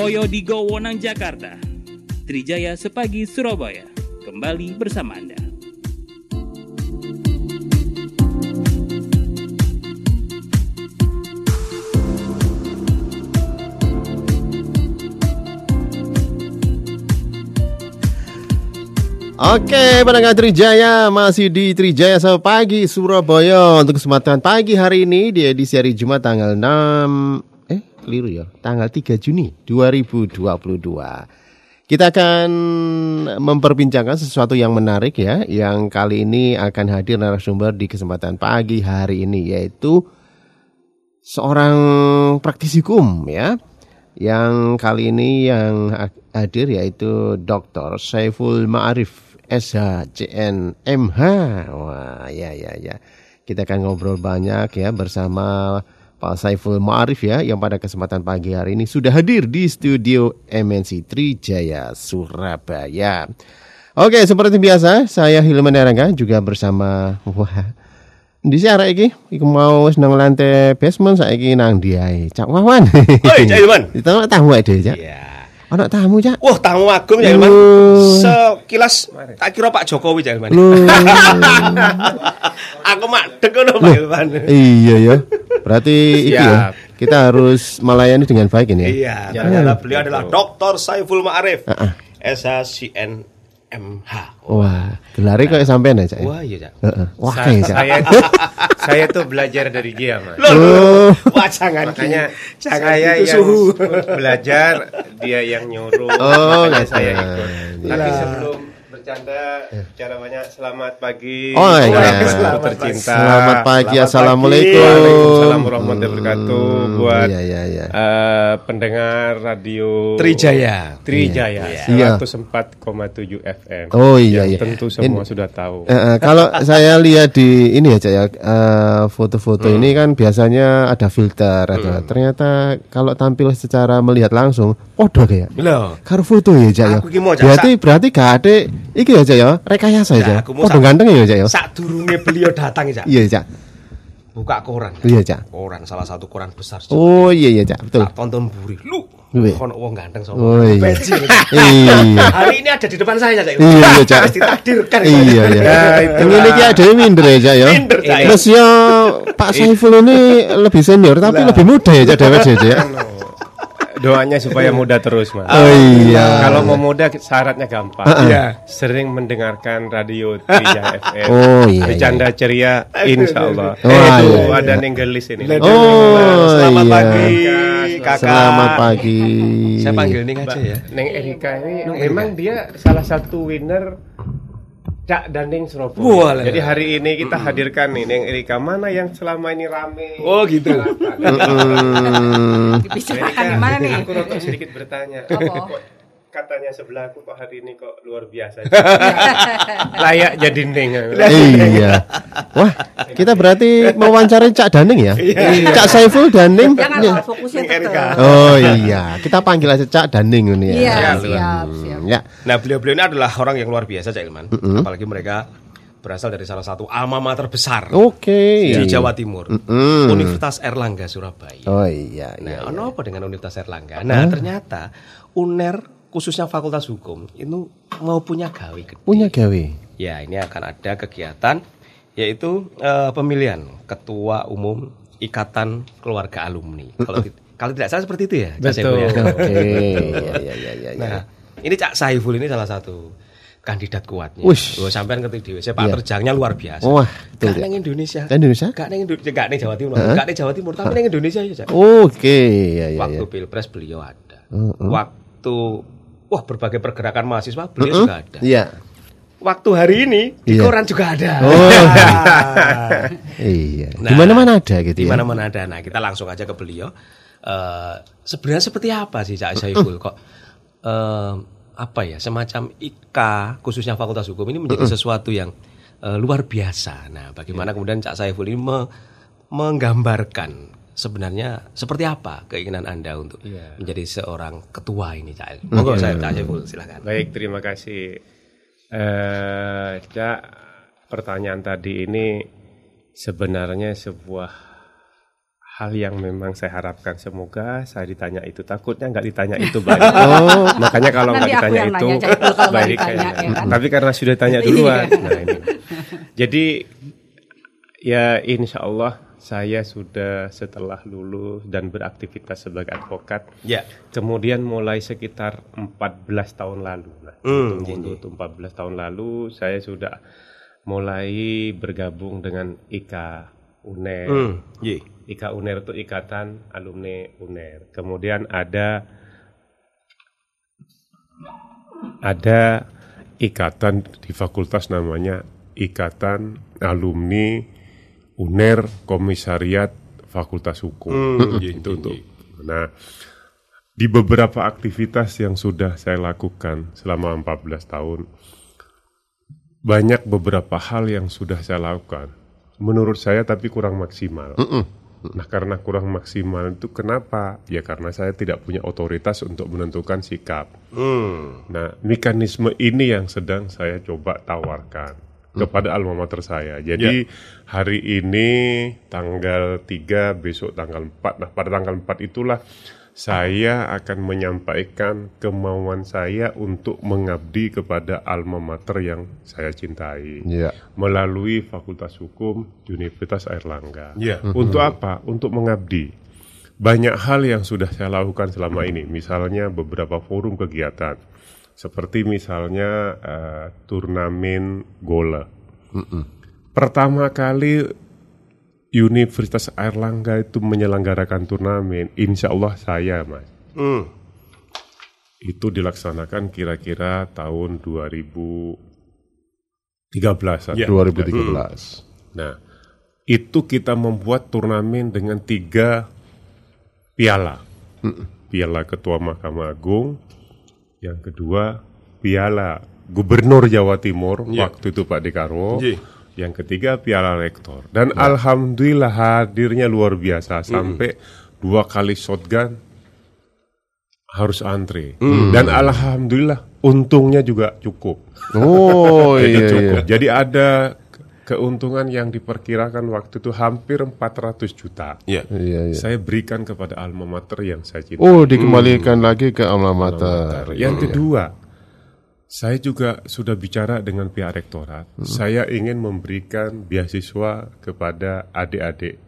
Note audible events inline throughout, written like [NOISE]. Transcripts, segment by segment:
Srikoyo di Gowonang, Jakarta. Trijaya Sepagi, Surabaya. Kembali bersama Anda. Oke, pendengar Trijaya masih di Trijaya sama pagi Surabaya untuk kesempatan pagi hari ini di edisi hari Jumat tanggal 6 eh keliru ya, tanggal 3 Juni 2022. Kita akan memperbincangkan sesuatu yang menarik ya, yang kali ini akan hadir narasumber di kesempatan pagi hari ini yaitu seorang praktisi hukum ya yang kali ini yang hadir yaitu Dr. Saiful Ma'arif SHCN MH. Wah, ya ya ya. Kita akan ngobrol banyak ya bersama Pak Saiful Ma'arif ya yang pada kesempatan pagi hari ini sudah hadir di studio MNC Trijaya Surabaya. Oke, seperti biasa saya Hilman Erangga juga bersama wah di sini iki, iku mau senang lantai basement saya iki nang dia, Cak Wawan. Oi, Cak Hilman. Itu tamu aja, Cak. Iya. Anak tamu, Cak. Wah, tamu agung ya, Hilman. Loh. Sekilas tak kira Pak Jokowi, Hilman. Loh. [LAUGHS] Aku madeg ngono, Pak Hilman. iya ya. Berarti [LAUGHS] iki ya. Kita harus melayani dengan baik ini ya. Iya, ternyata beliau adalah Dr. Saiful Ma'arif. SHCN MH. Wah, gelare kok sampean ya, Cak. ya? Wah iya Cak. Heeh. Wah, Sa- kayak, Cak. saya saya tuh belajar dari dia mas. Loh, Oh. Wah, jangan Makanya jangan saya gitu, yang suhu. belajar, dia yang nyuruh. Oh, makanya gitu. saya ikut. Iya. Tapi sebelum bercanda, cara banyak selamat pagi. Oh, iya. Selamat tercinta. Selamat pagi, Selamat Assalamualaikum. Waalaikumsalam warahmatullahi wabarakatuh. Hmm, Buat Iya, iya, iya. eh, pendengar radio Trijaya. Trijaya Iya. 104,7 FM. Oh, iya, iya. Tentu semua Ini- sudah tahu. Eh, eh, kalau [LAUGHS] saya lihat di ini ya Cak ya eh, foto-foto Hmm. ini kan biasanya ada filter ada ternyata kalau tampil secara melihat langsung podo kayak Loh. karo foto ya Cak ya berarti berarti gak ada iki ya Cak ya rekayasa ya Ya, Cak sak- ganteng ya Cak ya Saat durunge beliau datang, Cak. iya Cak Buka koran. iya Cak Koran salah satu koran besar. Cak. oh iya iya Cak betul Tak tonton buri. Lu. Wih. Ono wong ganteng sama. oh iya iya Hari ini ada di depan saya, Cak. iya iya Cak Harus ditakdirkan. iya iya yang ini ki ada minder ya Cak ya Minder, Cak, ya. terus ya Pak Saiful ini lebih senior tapi lebih muda ya Cak Dewet ya Cak ya Doanya supaya muda terus, Mas. oh iya Kalau mau muda syaratnya gampang. Iya. Sering mendengarkan radio [LAUGHS] Tria FM. Oh, iya, Bercanda ceria insya Allah. Oh, eh, itu iya, ada nenggelis ini. Oh, Selamat iya. pagi, Kakak. Selamat pagi. Saya panggil Ning aja ya. Neng Erika ini memang dia salah satu winner Cak Danding Surabaya. Wah, lah. Jadi hari ini kita hadirkan nih Neng Erika mana yang selama ini rame. Oh, gitu. Dibicarakan di mana nih? Aku rokok sedikit bertanya. Apa? Kok Katanya sebelahku kok hari ini kok luar biasa. [LAUGHS] Layak jadi Neng. iya. Wah, kita berarti mewawancari Cak Daning ya? Cak Saiful Daning. Jangan Ya. fokusnya tetap. Oh iya, kita panggil aja Cak Daning ini ya. Iya, Siap, siap, siap. Ya. Nah, beliau-beliau ini adalah orang yang luar biasa, Cak Ilman. Apalagi mereka berasal dari salah satu alma mater besar Oke. di Jawa Timur. Mm-mm. Universitas Erlangga Surabaya. Oh iya, iya. Nah, ono apa dengan Universitas Erlangga? Nah, ternyata UNER khususnya Fakultas Hukum itu mau punya gawe gede. Punya gawe. Ya, ini akan ada kegiatan yaitu eh, pemilihan ketua umum Ikatan Keluarga Alumni. Kalau kalau tidak salah seperti itu ya, Cak Saiful ya. [LAUGHS] Oke. Iya, iya, iya, iya. Nah, ini Cak Saiful ini salah satu kandidat kuatnya. Wush. Oh, sampean ngerti dhewe, sepak Iya. terjangnya luar biasa. Wah, Gak neng Indonesia. Di Indonesia? Gak neng Indonesia, gak neng Jawa Timur, gak neng Jawa Timur, tapi neng Indonesia ya, Cak. Oke, iya, iya, Waktu iya. Pilpres beliau ada. Mm-mm. Waktu wah berbagai pergerakan mahasiswa beliau juga ada. Iya. Waktu hari ini di Iya. koran juga ada. Oh. [LAUGHS] Iya. Di Nah, mana-mana ada gitu Di ya. mana-mana ada. Nah, kita langsung aja ke beliau. Eh, sebenarnya seperti apa sih Cak Saiful [LAUGHS] kok eh, apa ya semacam IKA khususnya Fakultas Hukum ini menjadi sesuatu yang eh, luar biasa. Nah, bagaimana kemudian Cak Saiful ini me- menggambarkan sebenarnya seperti apa keinginan Anda untuk menjadi seorang ketua ini Cak. Monggo saya Cak Saiful silakan. Baik, terima kasih. Eh, Cak, pertanyaan tadi ini sebenarnya sebuah hal yang memang saya harapkan semoga saya ditanya itu takutnya nggak ditanya itu baik. [LAUGHS] Makanya kalau nggak ditanya itu nanya, baik ditanya, kayaknya. ya kan? Tapi karena sudah tanya Iya. duluan. Nah ini. Jadi ya insya Allah saya sudah setelah lulus dan beraktivitas sebagai advokat. Ya. Kemudian mulai sekitar 14 tahun lalu. Nah, Hmm, untuk, untuk 14 tahun lalu saya sudah mulai bergabung dengan IKA UNER. Hmm. Ye. IKA UNER itu Ikatan Alumni UNER. Kemudian ada ada ikatan di fakultas namanya Ikatan Alumni UNER Komisariat Fakultas Hukum. itu untuk. Nah, di beberapa aktivitas yang sudah saya lakukan selama 14 tahun banyak beberapa hal yang sudah saya lakukan menurut saya tapi kurang maksimal. Nah, karena kurang maksimal itu kenapa? Ya karena saya tidak punya otoritas untuk menentukan sikap. Nah, mekanisme ini yang sedang saya coba tawarkan kepada alma mater saya. Jadi hari ini tanggal 3, besok tanggal 4. Nah, pada tanggal 4 itulah saya akan menyampaikan kemauan saya untuk mengabdi kepada alma mater yang saya cintai Iya. melalui Fakultas Hukum Universitas Airlangga. Ya. Untuk apa? Untuk mengabdi. Banyak hal yang sudah saya lakukan selama ini, misalnya beberapa forum kegiatan, seperti misalnya eh, turnamen gola. Pertama kali Universitas Airlangga itu menyelenggarakan turnamen, insya Allah saya, mas. Hmm. Itu dilaksanakan kira-kira tahun 2013. Ya. 2013. Nah, itu kita membuat turnamen dengan tiga piala. Piala Ketua Mahkamah Agung, yang kedua piala Gubernur Jawa Timur, Ya. waktu itu Pak Dekarwo. Yang ketiga piala rektor. Dan alhamdulillah hadirnya luar biasa sampai dua kali shotgun harus antri. Dan alhamdulillah untungnya juga cukup. Oh [LAUGHS] Jadi iya cukup. iya. Jadi ada ke- keuntungan yang diperkirakan waktu itu hampir 400 juta. Ya. Iya iya. Saya berikan kepada alma mater yang saya cintai. Oh dikembalikan lagi ke alma mater. Yang Iya. kedua, saya juga sudah bicara dengan pihak rektorat. Saya ingin memberikan beasiswa kepada adik-adik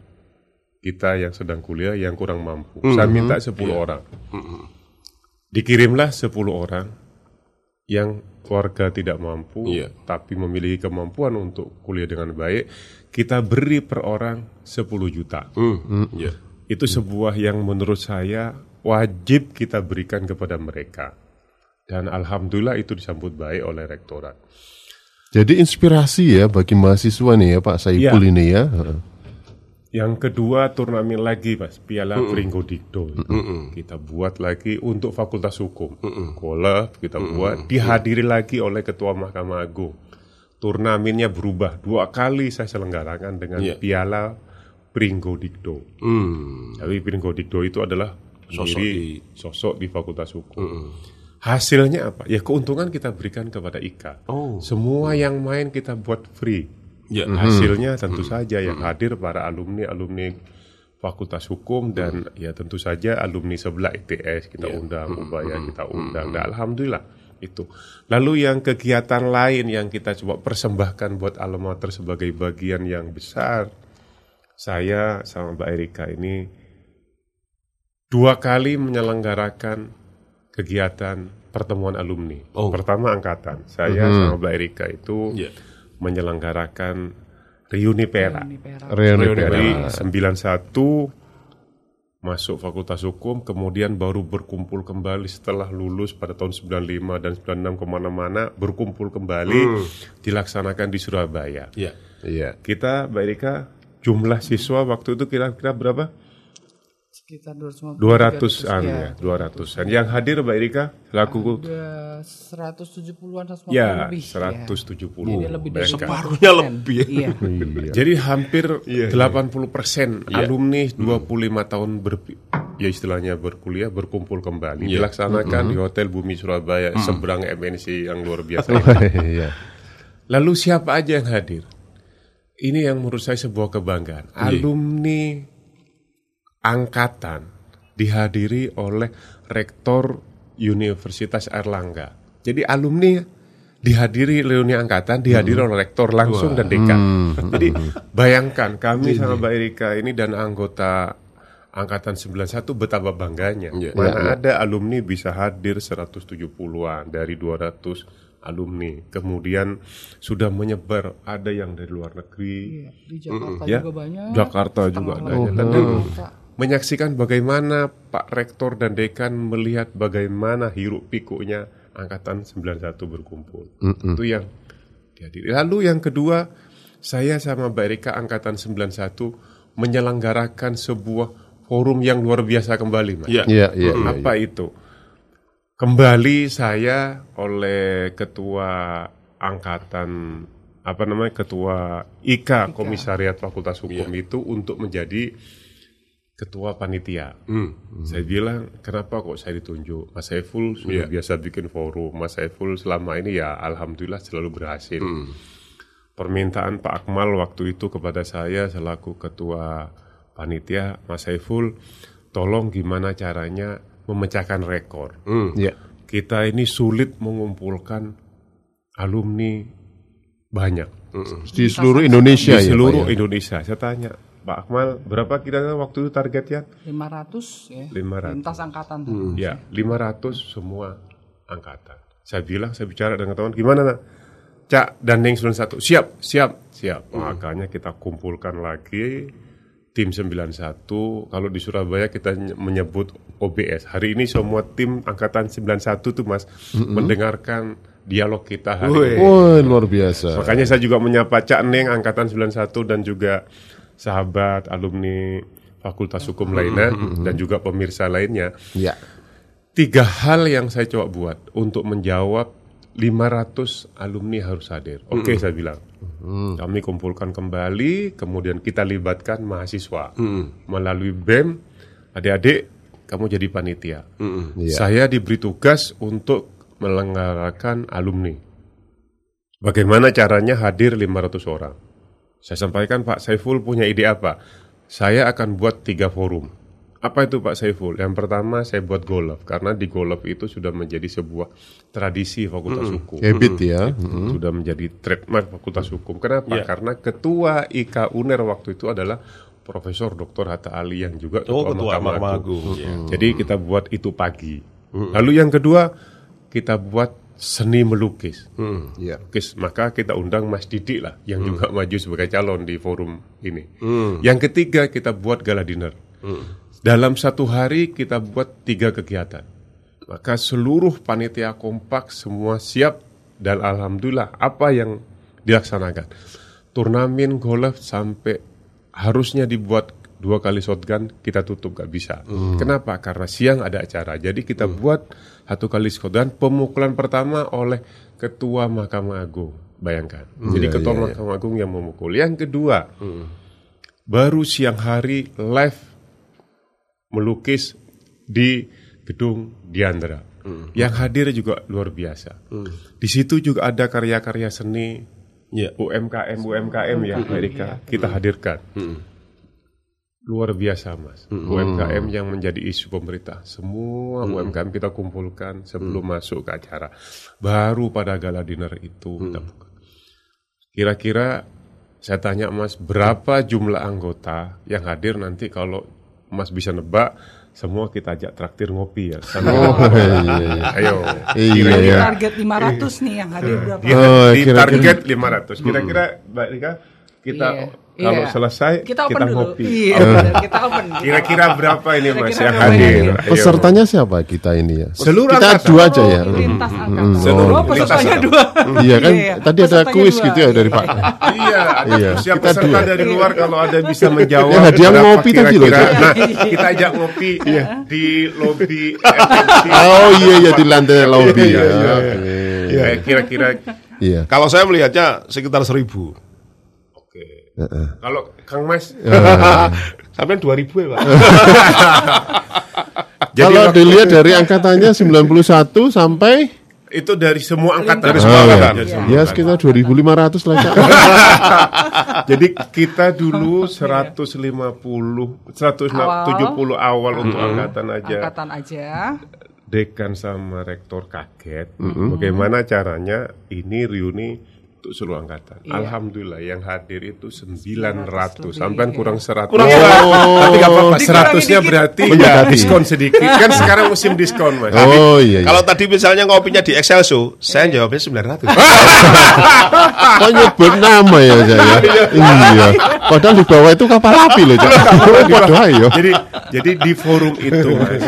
kita yang sedang kuliah yang kurang mampu. Saya minta 10 orang. Dikirimlah 10 orang yang keluarga tidak mampu Iya. tapi memiliki kemampuan untuk kuliah dengan baik, kita beri per orang 10 juta. Hmm. Ya. Itu sebuah yang menurut saya wajib kita berikan kepada mereka. Dan alhamdulillah itu disambut baik oleh rektorat. Jadi inspirasi ya bagi mahasiswa nih ya Pak Saiful Iya. ini ya. Yang kedua turnamen lagi Mas, Piala Pringgo Dikdo. Kita buat lagi untuk Fakultas Hukum. Golf kita buat, dihadiri lagi oleh Ketua Mahkamah Agung. Turnamennya berubah. Dua kali saya selenggarakan dengan Iya. Piala Pringgo Dikdo. Hmm. Tapi Pringgo Dikdo itu adalah Sosok di- sosok di Fakultas Hukum. Hasilnya apa? Ya keuntungan kita berikan kepada IKA. Oh. Semua yang main kita buat free. Ya. Hasilnya tentu saja yang hadir para alumni alumni Fakultas Hukum dan ya tentu saja alumni sebelah ITS kita undang, Ubaya kita undang. Dan alhamdulillah itu. Lalu yang kegiatan lain yang kita coba persembahkan buat alma mater sebagai bagian yang besar. Saya sama Mbak Erika ini dua kali menyelenggarakan kegiatan pertemuan alumni. Oh. Pertama angkatan. Saya sama Mbak Erika itu Ya. menyelenggarakan reuni pera. Reuni Reuni Pera. dari 91 masuk Fakultas Hukum, kemudian baru berkumpul kembali setelah lulus pada tahun 95 dan 96 ke mana-mana, berkumpul kembali dilaksanakan di Surabaya. Ya. Iya. Kita, Mbak Erika, jumlah siswa waktu itu kira-kira berapa? Sekitar 250. 200-an ya. ya, 200-an. Yang hadir Mbak Erika selaku Udah 170-an 150 ya lebih. 170 Jadi lebih dari. Separuhnya lebih. [LAUGHS] Iya. Jadi hampir 80 persen Iya. alumni 25 tahun ber, ya istilahnya berkuliah berkumpul kembali Iya. dilaksanakan di Hotel Bumi Surabaya seberang MNC yang luar biasa. [LAUGHS] Iya. Lalu siapa aja yang hadir? Ini yang menurut saya sebuah kebanggaan. Iya. Alumni angkatan dihadiri oleh rektor Universitas Erlangga. Jadi alumni dihadiri reuni angkatan dihadiri oleh rektor langsung dan dekan. Jadi bayangkan kami sama Mbak Erika ini dan anggota angkatan 91 betapa bangganya. Mana ada alumni bisa hadir 170-an dari 200 alumni. Kemudian sudah menyebar ada yang dari luar negeri. Iya, di Jakarta ya. juga banyak. Jakarta juga ada. Dan- Jakarta. Menyaksikan bagaimana Pak Rektor dan Dekan melihat bagaimana hiruk pikuknya angkatan 91 berkumpul. Itu yang dihadiri. Lalu yang kedua, saya sama Mbak Erika angkatan 91 menyelenggarakan sebuah forum yang luar biasa kembali, Mas. Iya, iya, iya. Apa itu? Kembali saya oleh ketua angkatan apa namanya ketua IKA Komisariat Fakultas Hukum itu untuk menjadi ketua panitia. Saya bilang kenapa kok saya ditunjuk? Mas Saiful sudah biasa bikin forum. Mas Saiful selama ini ya alhamdulillah selalu berhasil. Permintaan Pak Akmal waktu itu kepada saya selaku ketua panitia, Mas Saiful, tolong gimana caranya memecahkan rekor. Iya. Kita ini sulit mengumpulkan alumni banyak Di seluruh Indonesia di ya, seluruh Pak, ya? Indonesia. Saya tanya, Pak Akmal, berapa kira-kira waktu itu targetnya? 500 ya. 500. Lintas angkatan. Ya, 500 semua angkatan. Saya bilang, saya bicara dengan teman, gimana nak? Cak dan Neng 91, siap, siap, siap. Makanya kita kumpulkan lagi tim 91. Kalau di Surabaya kita ny- menyebut OBS. Hari ini semua tim angkatan 91 tuh Mas mendengarkan dialog kita hari ini. Wah, luar biasa. Makanya saya juga menyapa Cak Neng angkatan 91 dan juga sahabat alumni Fakultas Hukum lainnya dan juga pemirsa lainnya. Ya. Tiga hal yang saya coba buat untuk menjawab 500 alumni harus hadir. Oke, saya bilang. Kami kumpulkan kembali, kemudian kita libatkan mahasiswa melalui BEM. Adik-adik, kamu jadi panitia. Iya. Saya diberi tugas untuk melenggarakan alumni. Bagaimana caranya hadir 500 orang? Saya sampaikan Pak Saiful punya ide apa? Saya akan buat tiga forum. Apa itu Pak Saiful? Yang pertama saya buat golf karena di golf itu sudah menjadi sebuah tradisi Fakultas Hukum. Habit ya. Itu Sudah menjadi trademark Fakultas Hukum. Kenapa? Karena ketua IK UNER waktu itu adalah Profesor Dr. Hatta Ali yang juga Oh, ketua ketua Mahkamah Agung. Agung. Ya. Jadi kita buat itu pagi. Lalu yang kedua kita buat seni melukis. Iya. Lukis. Maka kita undang Mas Didik lah yang juga maju sebagai calon di forum ini. Yang ketiga kita buat gala dinner. Dalam satu hari kita buat tiga kegiatan. Maka seluruh panitia kompak semua siap dan alhamdulillah apa yang dilaksanakan. Turnamen golf sampai harusnya dibuat dua kali shotgun kita tutup gak bisa. Kenapa? Karena siang ada acara. Jadi kita buat satu kali shotgun pemukulan pertama oleh ketua Mahkamah Agung. Bayangkan. Jadi ketua Mahkamah Agung yang memukul. Yang kedua, baru siang hari live melukis di gedung Diandra. Yang hadir juga luar biasa. Di situ juga ada karya-karya seni Ya. UMKM UMKM ya Amerika kita hadirkan. Luar biasa mas, UMKM yang menjadi isu pemerintah. Semua UMKM kita kumpulkan sebelum masuk ke acara. Baru pada gala dinner itu kita buka. Kira-kira saya tanya mas berapa jumlah anggota yang hadir nanti kalau mas bisa nebak semua kita ajak traktir ngopi ya. Oh, iya, iya. Ayo. Iya, iya. target 500 nih yang hadir berapa? Di, Oh, di target 500. Kira-kira Mbak Rika kita Iya, kalau iya. selesai Kita open dulu. ngopi. Iya, benar, kita open. Kita Kira-kira berapa ini Mas Kira-kira yang hadir? Ayo. Pesertanya siapa kita ini ya? Seluruh kita angkatan. dua aja ya. Oh, lintas angkatan. Seluruh Oh, pesertanya lintas dua. Iya kan? Iya, Tadi ada kuis gitu ya dari Pak. Iya, ada Iya, siap kita peserta dua. dari luar kalau ada bisa menjawab. Ya, hadiah ngopi tadi loh, kira-kira. Cak. Nah, kita ajak ngopi di lobby [LAUGHS] Oh iya iya di lantai lobby ya. Iya, iya. Eh, Kira-kira Iya. Kalau saya melihatnya sekitar seribu. Kalau Kang Mas [LAUGHS] Sampai dua ribu ya pak. [LAUGHS] Kalau waktu- dilihat dari angkatannya 91 sampai Itu dari semua angkatan. Dari Oh, semua ya. angkatan. Dari semua Ya angkatan. sekitar 2.500 lah. [LAUGHS] Jadi kita dulu 150 170 awal untuk angkatan aja. Angkatan aja. Dekan sama rektor kaget. Bagaimana caranya ini reuni untuk seluruh angkatan. Iya. Alhamdulillah yang hadir itu 900. lebih, Sampai iya. kurang 100. Kurang Ya, seratus. Tapi gak apa-apa, Dikurangi 100-nya dikit. berarti Mendekati. diskon sedikit. Kan sekarang musim diskon, Mas. Oh iya. iya. Kalau tadi misalnya ngopinya di Excelso, saya jawabnya 900. [LAUGHS] Kok nyebut nama ya Cak ya? Iya. Padahal di bawah itu kapal api loh ayo. [LAUGHS] jadi jadi di forum itu Mas,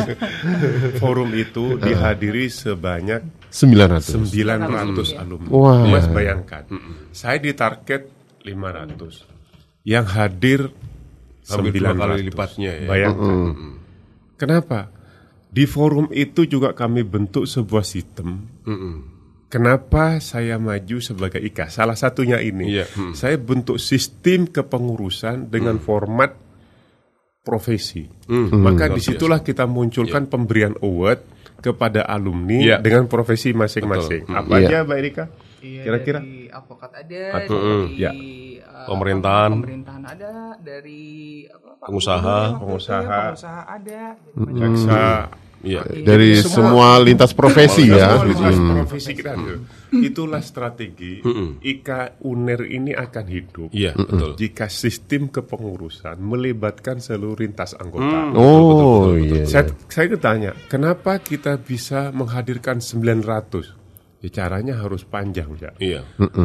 forum itu dihadiri sebanyak 900. 900 alumni. Wah. Mas bayangkan, saya di target 500. Yang hadir Hampir dua 900. kali lipatnya ya. Bayangkan. Kenapa? Di forum itu juga kami bentuk sebuah sistem. Kenapa saya maju sebagai IKA? Salah satunya ini. Iya. Mm. Saya bentuk sistem kepengurusan dengan format profesi. Maka di situlah kita munculkan pemberian award kepada alumni Iya. dengan profesi masing-masing. Apa Iya. aja, Mbak Erika? Iya, Kira-kira? dari advokat ada, Advo- dari ya. Pemerintahan. pemerintahan ada, dari apa, Pengusaha. Pengusaha. pengusaha ada. Jaksa. Iya. Dari semua lintas profesi ya. Semua lintas profesi kita hadir. Itulah strategi IKA UNER ini akan hidup. Iya, betul. Jika sistem kepengurusan melibatkan seluruh lintas anggota. Oh iya. Saya, saya tanya, kenapa kita bisa menghadirkan 900? Ya caranya harus panjang, ya. Iya.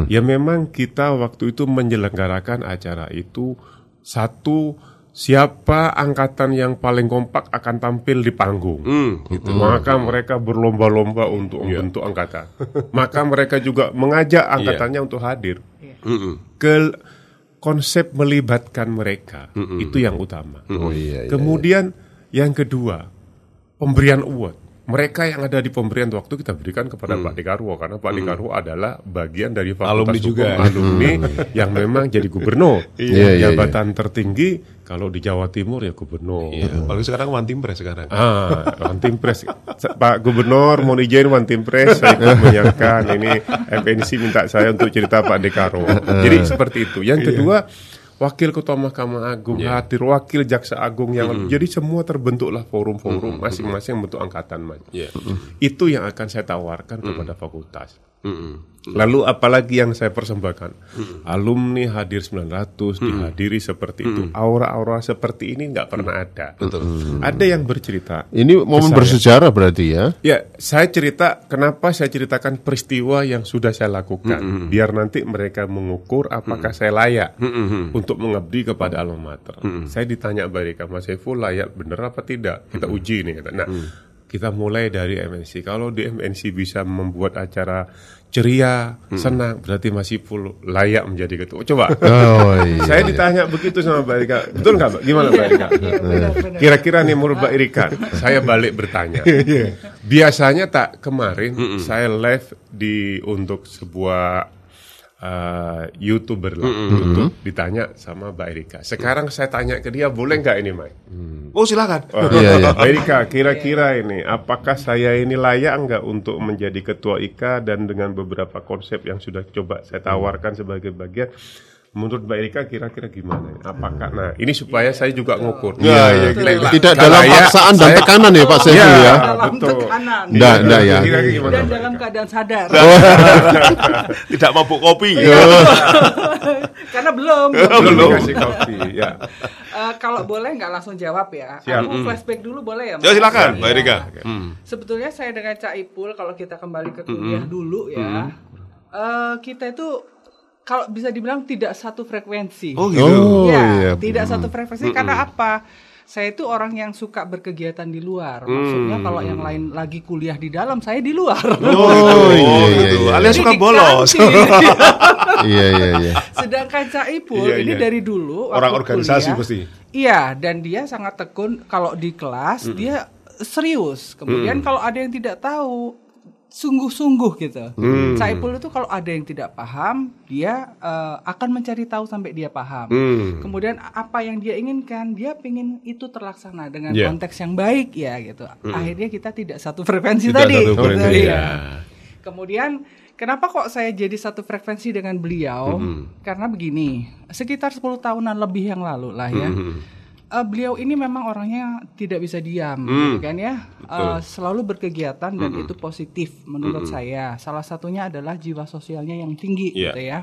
Ya memang kita waktu itu menyelenggarakan acara itu satu siapa angkatan yang paling kompak akan tampil di panggung. Hmm, Gitu. Maka mereka berlomba-lomba untuk membentuk angkatan. Maka mereka juga mengajak angkatannya untuk hadir. Mm-mm. Ke konsep melibatkan mereka itu yang utama. Oh iya. iya. Kemudian yang kedua, pemberian award. Mereka yang ada di pemberian waktu kita berikan kepada Pak Dekarwo karena Pak Dekarwo adalah bagian dari Fakultas Alumni Hukum juga. alumni yang memang jadi gubernur. Iya, iya, Jabatan tertinggi kalau di Jawa Timur ya gubernur. Iya. Apalagi sekarang one team press sekarang. Ah, One Team Press. Pak Gubernur mau izin One Team Press, saya menyiapkan ini FNC minta saya untuk cerita Pak Dekaro. Jadi seperti itu. Yang kedua, Wakil Ketua Mahkamah Agung hadir, Wakil Jaksa Agung yang jadi semua terbentuklah forum-forum masing-masing bentuk angkatan Mas. Iya. Itu yang akan saya tawarkan kepada fakultas. Mm-mm. Lalu apalagi yang saya persembahkan? Alumni hadir 900, dihadiri seperti itu. Aura-aura seperti ini nggak pernah ada. Ada yang bercerita. Ini momen Saya. bersejarah berarti ya. Ya, saya cerita kenapa saya ceritakan peristiwa yang sudah saya lakukan, biar nanti mereka mengukur apakah saya layak untuk mengabdi kepada alma mater. Saya ditanya Barika, Mas Saiful layak bener apa tidak? Kita uji nih. kata. Nah, kita mulai dari MNC. Kalau di MNC bisa membuat acara ceria, senang, berarti masih full layak menjadi ketua. Coba. [LAUGHS] Oh iya. Saya ditanya begitu sama Mbak Erika. Betul nggak, Mbak? Gimana Mbak Erika? Kira-kira nih menurut Mbak Erika, saya balik bertanya. [LAUGHS] Biasanya tak kemarin saya live di untuk sebuah uh, youtuber lah, YouTube ditanya sama Mbak Erika. Sekarang saya tanya ke dia, boleh nggak ini, Mike? Oh silakan. Iya, iya. Mbak Erika, kira-kira ini apakah saya ini layak nggak untuk menjadi ketua IKA dan dengan beberapa konsep yang sudah coba saya tawarkan sebagai bagian menurut Mbak Erika kira-kira gimana? Apakah nah ini supaya saya juga ngukur. Iya, kira-kira- Tidak kalau dalam ya, paksaan dan saya- tekanan ya Pak Iya, Saiful ya. Dalam betul. tekanan. Nggak, nggak ya. Dan dalam keadaan sadar. [LAUGHS] Tidak mabuk kopi. [LAUGHS] Karena belum. Belum dikasih kopi, ya. Eh, kalau boleh nggak langsung jawab ya. Siap. Aku flashback dulu boleh ya? Ya silakan, Mbak Erika. Sebetulnya saya dengan Cak Ipul kalau kita kembali ke kuliah dulu ya, eh, kita itu kalau bisa dibilang tidak satu frekuensi. Oh gitu. Oh ya, iya. tidak satu frekuensi karena apa? Saya itu orang yang suka berkegiatan di luar. Maksudnya kalau yang lain lagi kuliah di dalam, saya di luar. Oh iya [LAUGHS] iya gitu. iya. Alias Jadi suka di bolos. [LAUGHS] Iya iya iya. Sedangkan Cak Ipul Iya, ini iya. dari dulu Orang organisasi kuliah, pasti. Iya, dan dia sangat tekun kalau di kelas dia serius. Kemudian kalau ada yang tidak tahu sungguh-sungguh gitu. Cak Ipul itu kalau ada yang tidak paham, dia eh, akan mencari tahu sampai dia paham. Kemudian apa yang dia inginkan, dia ingin itu terlaksana dengan Iya. konteks yang baik ya gitu. Akhirnya kita tidak satu frekuensi Tidak tadi. satu frekuensi, Gitu, ya. kemudian kenapa kok saya jadi satu frekuensi dengan beliau? Karena begini, sekitar 10 tahunan lebih yang lalu lah ya. Eh, beliau ini memang orangnya tidak bisa diam, gitu kan ya. Eh, selalu berkegiatan dan itu positif menurut saya. Salah satunya adalah jiwa sosialnya yang tinggi, Iya. gitu ya.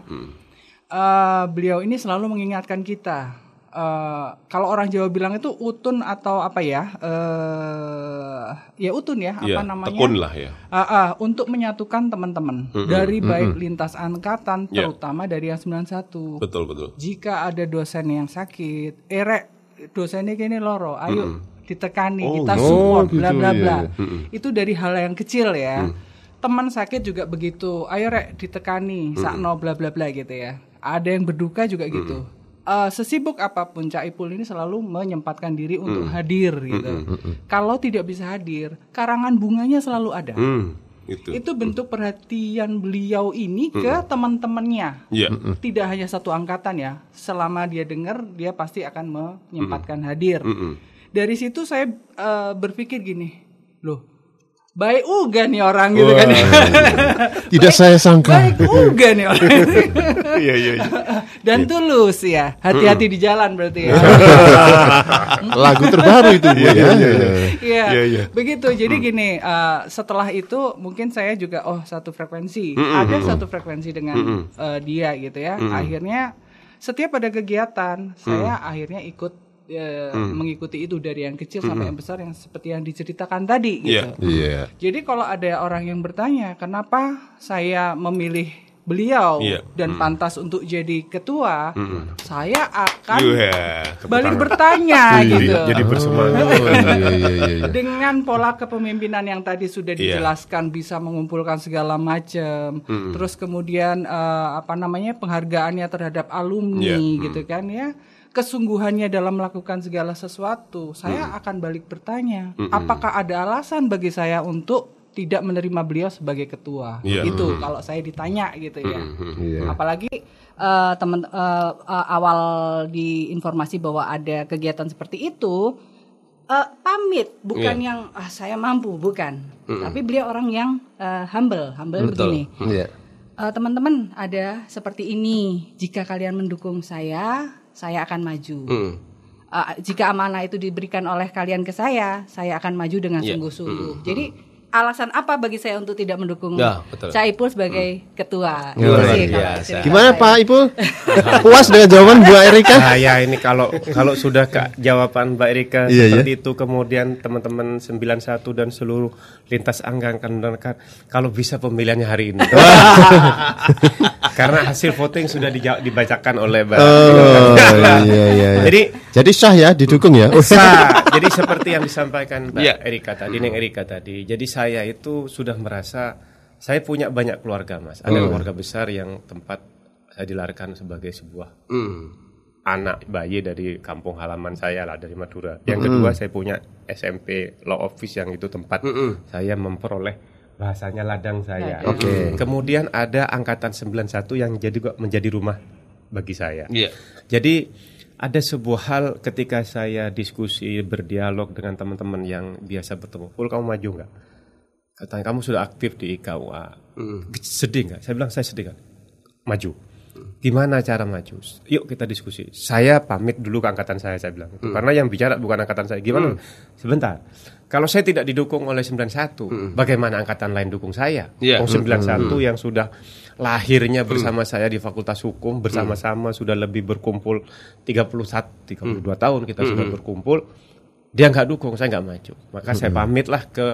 Eh, beliau ini selalu mengingatkan kita. eh, kalau orang Jawa bilang itu utun atau apa ya? eh ya utun ya, Iya, apa namanya? tekun lah ya. Ah, ah, untuk menyatukan teman-teman dari baik lintas angkatan, Ya. terutama dari yang 91. Betul betul. Jika ada dosen yang sakit, erek dosennya gini loro, ayo ditekani, kita oh, support, gitu, bla bla iya, bla. iya. Itu dari hal yang kecil ya. Teman sakit juga begitu, ayo rek ditekani, sakno bla bla bla gitu ya. Ada yang berduka juga gitu. Eh, sesibuk apa pun Cak Ipul ini selalu menyempatkan diri untuk hadir gitu. Kalau tidak bisa hadir, karangan bunganya selalu ada. Hmm, itu. Itu bentuk perhatian beliau ini ke teman-temannya. Iya. Tidak hanya satu angkatan ya. Selama dia dengar, dia pasti akan menyempatkan hadir. Dari situ saya eh, berpikir gini, loh, baik uga nih orang gitu kan. [LAUGHS] Tidak saya sangka. baik uga nih orang. [LAUGHS] Iya iya. [LAUGHS] iya. Dan tulus ya. Hati-hati di jalan berarti ya. [LAUGHS] Lagu terbaru itu Bu ya. Iya, Iya, iya. begitu. Jadi gini, eh, setelah itu mungkin saya juga oh satu frekuensi, ada satu frekuensi dengan eh, dia gitu ya. Akhirnya setiap ada kegiatan, saya akhirnya ikut eh, mengikuti itu dari yang kecil sampai yang besar yang seperti yang diceritakan tadi gitu. Iya. Jadi kalau ada orang yang bertanya, kenapa saya memilih beliau Iya. dan pantas untuk jadi ketua, saya akan Iya. balik bertanya gitu. jadi bersemangat. Oh, iya, iya, iya, iya. Dengan pola kepemimpinan yang tadi sudah Iya. dijelaskan bisa mengumpulkan segala macam, terus kemudian eh, apa namanya penghargaannya terhadap alumni Iya. gitu kan ya, kesungguhannya dalam melakukan segala sesuatu, saya akan balik bertanya, apakah ada alasan bagi saya untuk tidak menerima beliau sebagai ketua? Iya. Itu kalau saya ditanya gitu ya. Iya. Apalagi eh, teman eh, eh, awal di informasi bahwa ada kegiatan seperti itu eh, pamit, bukan Iya. yang ah, saya mampu, bukan. Tapi beliau orang yang eh, humble, humble begini. Iya. Eh, teman-teman ada seperti ini. Jika kalian mendukung saya, saya akan maju. Hmm. Eh, jika amanah itu diberikan oleh kalian ke saya, saya akan maju dengan Iya. sungguh-sungguh. Jadi alasan apa bagi saya untuk tidak mendukung Ya, betul. Caipul sebagai ketua? Itu Luar sih biasa. Gimana. Pak Ibu? [LAUGHS] Puas dengan jawaban Bu Erika? Saya ini kalau kalau sudah ke jawaban Mbak Erika Iya, seperti itu kemudian teman-teman 91 dan seluruh lintas angkatan mendengar kalau bisa pemilihannya hari ini. [LAUGHS] Karena hasil voting sudah dibacakan oleh Mbak. Oh, iya, iya, iya. [LAUGHS] Jadi Jadi sah ya, didukung ya? Sah. Jadi seperti yang disampaikan Mbak Iya. Erika tadi, Neng Erika tadi. Jadi saya itu sudah merasa saya punya banyak keluarga, Mas. Ada keluarga besar yang tempat saya dilahirkan sebagai sebuah anak bayi dari kampung halaman saya lah dari Madura. Yang kedua saya punya SMP Law Office yang itu tempat saya memperoleh bahasanya ladang saya. Oke. Kemudian ada angkatan 91 yang jadi juga menjadi rumah bagi saya. Iya. Jadi ada sebuah hal ketika saya diskusi berdialog dengan teman-teman yang biasa bertemu, Pul kamu maju nggak? Katanya kamu sudah aktif di IKUA, sedih nggak? Saya bilang saya sedih kan, maju. Gimana cara maju? Yuk kita diskusi. Saya pamit dulu ke angkatan saya, saya bilang. Karena yang bicara bukan angkatan saya. Gimana? Sebentar. Kalau saya tidak didukung oleh 91, bagaimana angkatan lain dukung saya? Iya. Wong 91 yang sudah lahirnya bersama saya di Fakultas Hukum bersama-sama sudah lebih berkumpul 31 32 tahun kita sudah berkumpul. Dia nggak dukung saya nggak maju. Maka saya pamitlah ke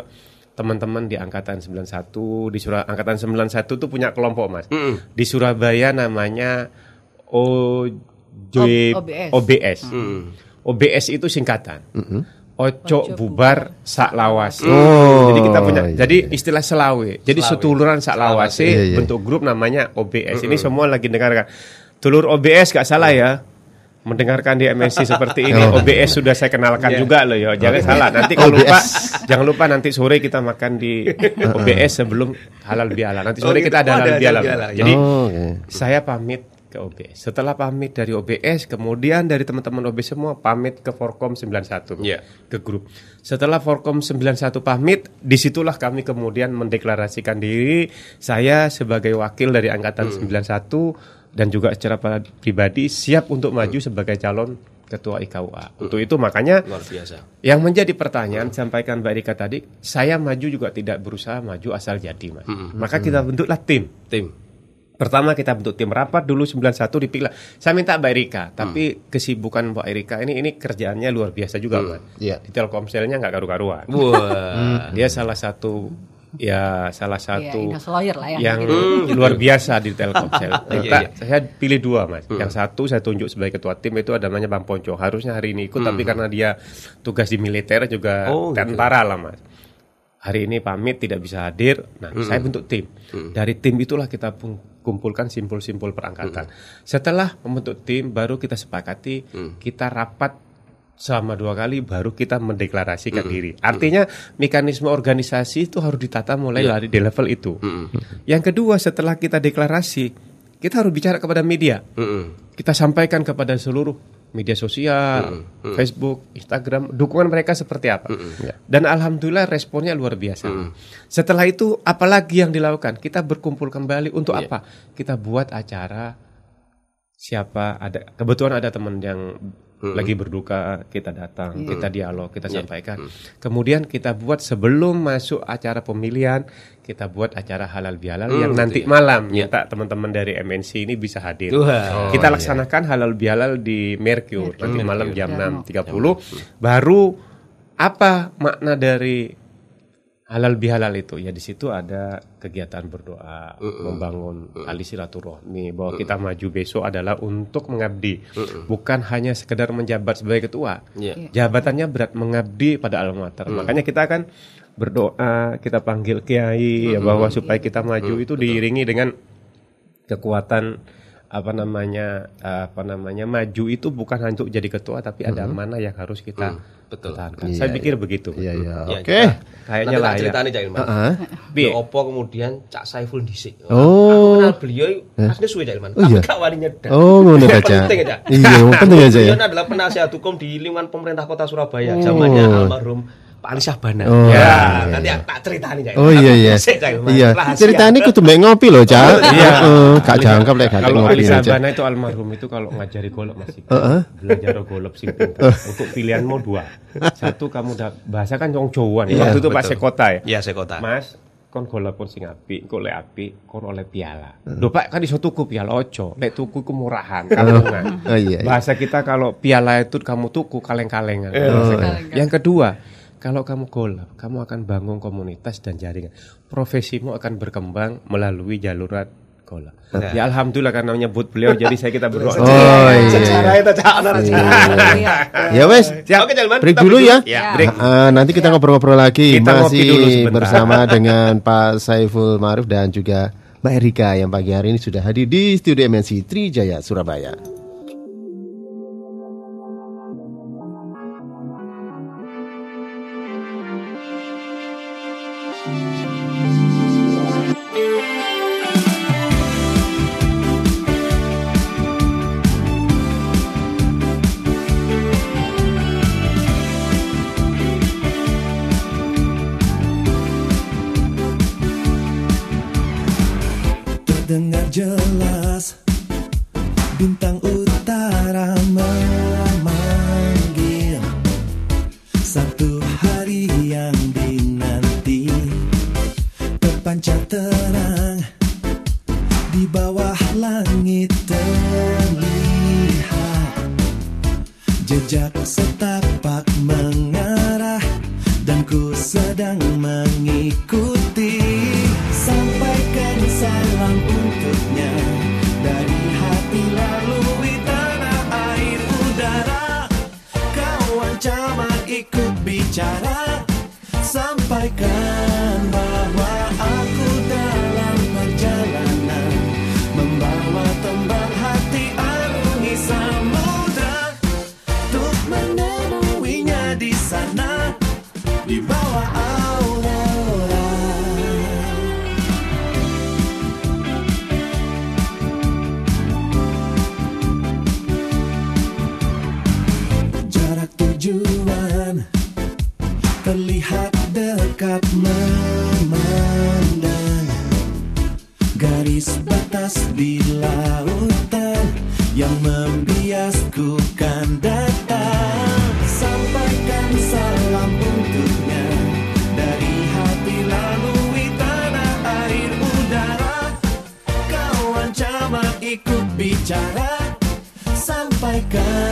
teman-teman di angkatan 91 di Surah angkatan 91 tuh punya kelompok Mas. Di Surabaya namanya OJ O- OBS. OBS OBS itu singkatan Ojo bubar sak lawase. Oh, jadi kita punya iya, jadi istilah selawe. Jadi setuluran sak lawase Iya, iya. bentuk grup namanya OBS. Ini semua lagi dengarkan. Tulur OBS gak salah ya. Mendengarkan di MNC [LAUGHS] seperti ini OBS sudah saya kenalkan juga loh ya. Jangan salah. Nanti kalau lupa jangan lupa nanti sore kita makan di [LAUGHS] OBS sebelum halal biala. Nanti sore Oh, gitu. kita ada Oh, halal biala. halal biala. Jadi Oh, oke. saya pamit ke OBS. Setelah pamit dari OBS, kemudian dari teman-teman OBS semua pamit ke Forkom 91 Iya. ke grup. Setelah Forkom 91 pamit, di situlah kami kemudian mendeklarasikan diri saya sebagai wakil dari angkatan 91 dan juga secara pribadi siap untuk maju sebagai calon ketua IKUA. Untuk itu makanya Luar biasa. yang menjadi pertanyaan sampaikan Mbak Rika tadi, saya maju juga tidak berusaha maju asal jadi, Mas. Maka kita bentuklah tim. Tim. Pertama kita bentuk tim rapat dulu 91 dipilih. Saya minta Mbak Erika, tapi kesibukan Mbak Erika ini ini kerjaannya luar biasa juga, Mas. Iya. Di Telkomselnya nggak karu-karuan. Wah. [LAUGHS] Dia salah satu ya salah satu Iya, in-house lawyer lah ya. yang gitu. luar biasa di Telkomsel. [LAUGHS] Iya, Kita- Saya pilih dua mas. Yang satu saya tunjuk sebagai ketua tim itu ada namanya Bang Ponco. Harusnya hari ini ikut tapi karena dia tugas di militer juga Oh, gitu. tentara lah mas. Hari ini pamit tidak bisa hadir. Nah saya bentuk tim. Dari tim itulah kita pun kumpulkan simpul-simpul perangkatan. Setelah membentuk tim baru kita sepakati kita rapat selama dua kali baru kita mendeklarasikan diri. Artinya mekanisme organisasi itu harus ditata mulai dari di level itu. Yang kedua setelah kita deklarasi, kita harus bicara kepada media. Mm-mm. Kita sampaikan kepada seluruh media sosial, Facebook, Instagram, dukungan mereka seperti apa. Ya. Dan alhamdulillah responnya luar biasa. Setelah itu apalagi yang dilakukan? Kita berkumpul kembali untuk apa? Kita buat acara siapa ada kebetulan ada teman yang lagi berduka kita datang kita dialog kita sampaikan. Kemudian kita buat sebelum masuk acara pemilihan kita buat acara halal bihalal yang nanti malam. Minta teman-teman dari MNC ini bisa hadir. Wah. kita laksanakan halal bihalal di Mercure nanti malam jam 6.30 baru apa makna dari halal bihalal itu. Ya di situ ada kegiatan berdoa membangun tali silaturahmi bahwa kita maju besok adalah untuk mengabdi. Bukan hanya sekedar menjabat sebagai ketua. Iya. jabatannya berat mengabdi pada alma mater makanya kita akan berdoa kita panggil kiai ya bahwa supaya kita maju itu diiringi dengan kekuatan apa namanya apa namanya maju itu bukan hanya untuk jadi ketua tapi ada mana yang harus kita betul. pertahankan. Saya pikir begitu. Iya, iya. Ya, Oke. kita- Kayaknya nanti lah ya. ceritani Cak Ilman. Heeh. Ya Opo kemudian Cak Saiful dhisik. Oh. Aku kenal beliau aslinya suwe Cak Ilman. Oh, iya? Tapi gak wani. Oh, ngono ta, Cak. Ya. Iya, penting aja ya. Beliau adalah penasihat hukum di lingkungan pemerintah kota Surabaya zamannya almarhum Pak Ali Syahbana. Oh, ya, iya, nanti tak ceritani Cak. Oh iya iya. Iya. Rahasia. Ceritanya kudu mbek ngopi loh, Cak. Iya. Heeh, gak jangkep lek gak Kalau ngopi Ali aja. Sabana itu almarhum itu kalau ngajari golok masih Heeh. belajar golok sing pintar. Untuk pilihanmu dua. Satu kamu udah bahasa kan wong Jawa nih. Waktu itu betul. pas kota ya. Iya, saya kota. Mas, kon golek pun sing apik, engko lek apik kon oleh piala. Lho Pak, kan iso tuku piala ojo. Lek tuku iku murahan, kampungan. Oh iya. iya. Bahasa kita kalau piala itu kamu tuku kaleng-kalengan. Yang kedua, kalau kamu golf, kamu akan bangun komunitas dan jaringan. Profesimu akan berkembang melalui jaluran golf. Ya alhamdulillah karena menyebut beliau [LAUGHS] jadi saya kita berdoa. Oh iya. Cak. Ana, Cak. Iya. Ya wes. Oke, Cak Ilman, Break kita dulu ya. Ya, break. nanti kita ngobrol-ngobrol lagi Kita masih dulu sebentar. bersama [LAUGHS] dengan Pak Saiful Maruf dan juga Mbak Erika yang pagi hari ini sudah hadir di studio MNC Trijaya Surabaya. Jelas. Bintang Sampaikan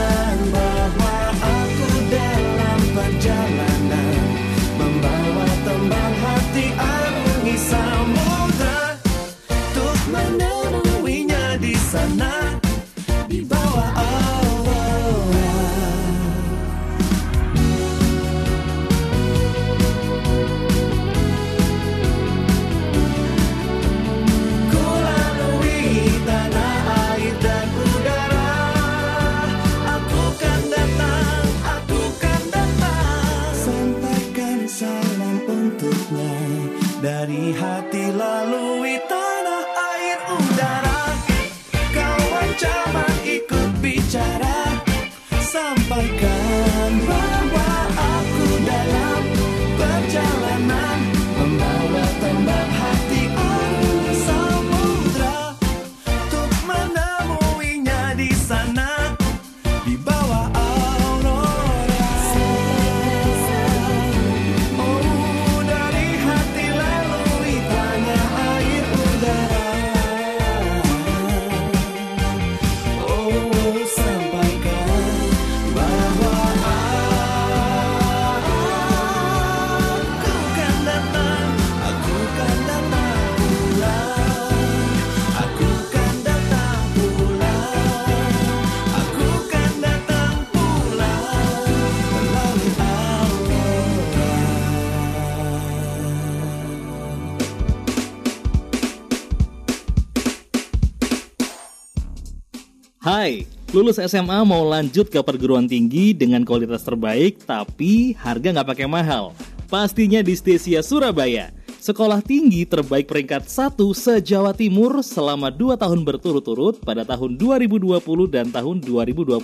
Hai, lulus SMA mau lanjut ke perguruan tinggi dengan kualitas terbaik tapi harga nggak pakai mahal. Pastinya di Stesia Surabaya. Sekolah tinggi terbaik peringkat 1 se-Jawa Timur selama 2 tahun berturut-turut pada tahun 2020 dan tahun 2021.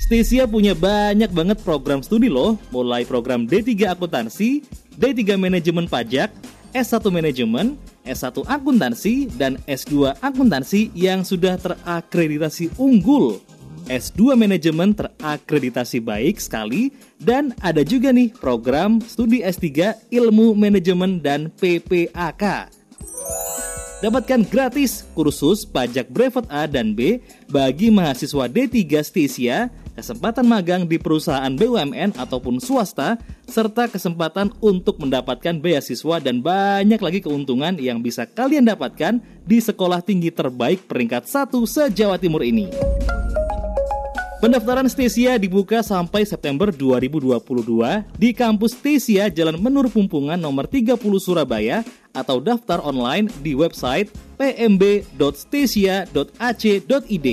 Stesia punya banyak banget program studi loh, mulai program D3 Akuntansi, D3 Manajemen Pajak, S1 Manajemen, S1 Akuntansi, dan S2 Akuntansi yang sudah terakreditasi unggul. S2 Manajemen terakreditasi baik sekali, dan ada juga nih program studi S3 Ilmu Manajemen dan PPAK. Dapatkan gratis kursus pajak brevet A dan B bagi mahasiswa D3 Stesia, kesempatan magang di perusahaan BUMN ataupun swasta, serta kesempatan untuk mendapatkan beasiswa dan banyak lagi keuntungan yang bisa kalian dapatkan di sekolah tinggi terbaik peringkat 1 se-Jawa Timur ini. Pendaftaran Stesia dibuka sampai September 2022 di kampus Stesia Jalan Menur Pumpungan nomor 30 Surabaya atau daftar online di website pmb.stesia.ac.id.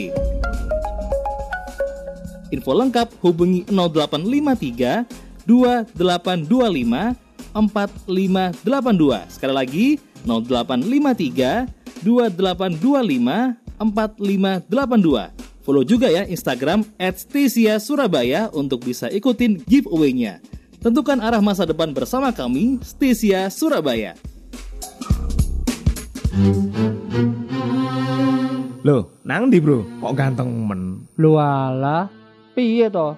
Info lengkap hubungi 0853 2825 4582. Sekali lagi 0853 2825 4582. Follow juga ya Instagram @stesia Surabaya untuk bisa ikutin giveaway-nya. Tentukan arah masa depan bersama kami, Stesia Surabaya. Loh, nang ndi, Bro? Kok ganteng men? Lu alah, piye to?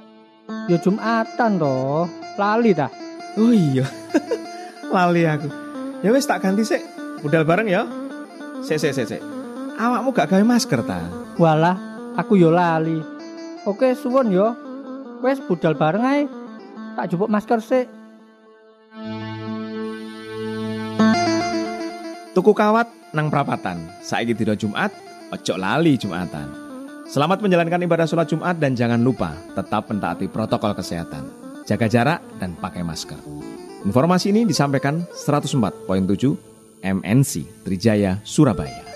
Ya Jumatan to, lali dah. Oh iya. [LAUGHS] Lali aku. Ya wis tak ganti sik. Budal bareng ya. Sik sik sik sik. Awakmu gak gawe masker ta? Walah, aku yo lali. Oke, suwun yo. Wes budal bareng ae. Tak jupuk masker sik. Tuku kawat nang prapatan. Saiki dina Jumat, ojo lali Jumatan. Selamat menjalankan ibadah sholat Jumat dan jangan lupa tetap mentaati protokol kesehatan. Jaga jarak dan pakai masker. Informasi ini disampaikan 104.7 MNC Trijaya Surabaya.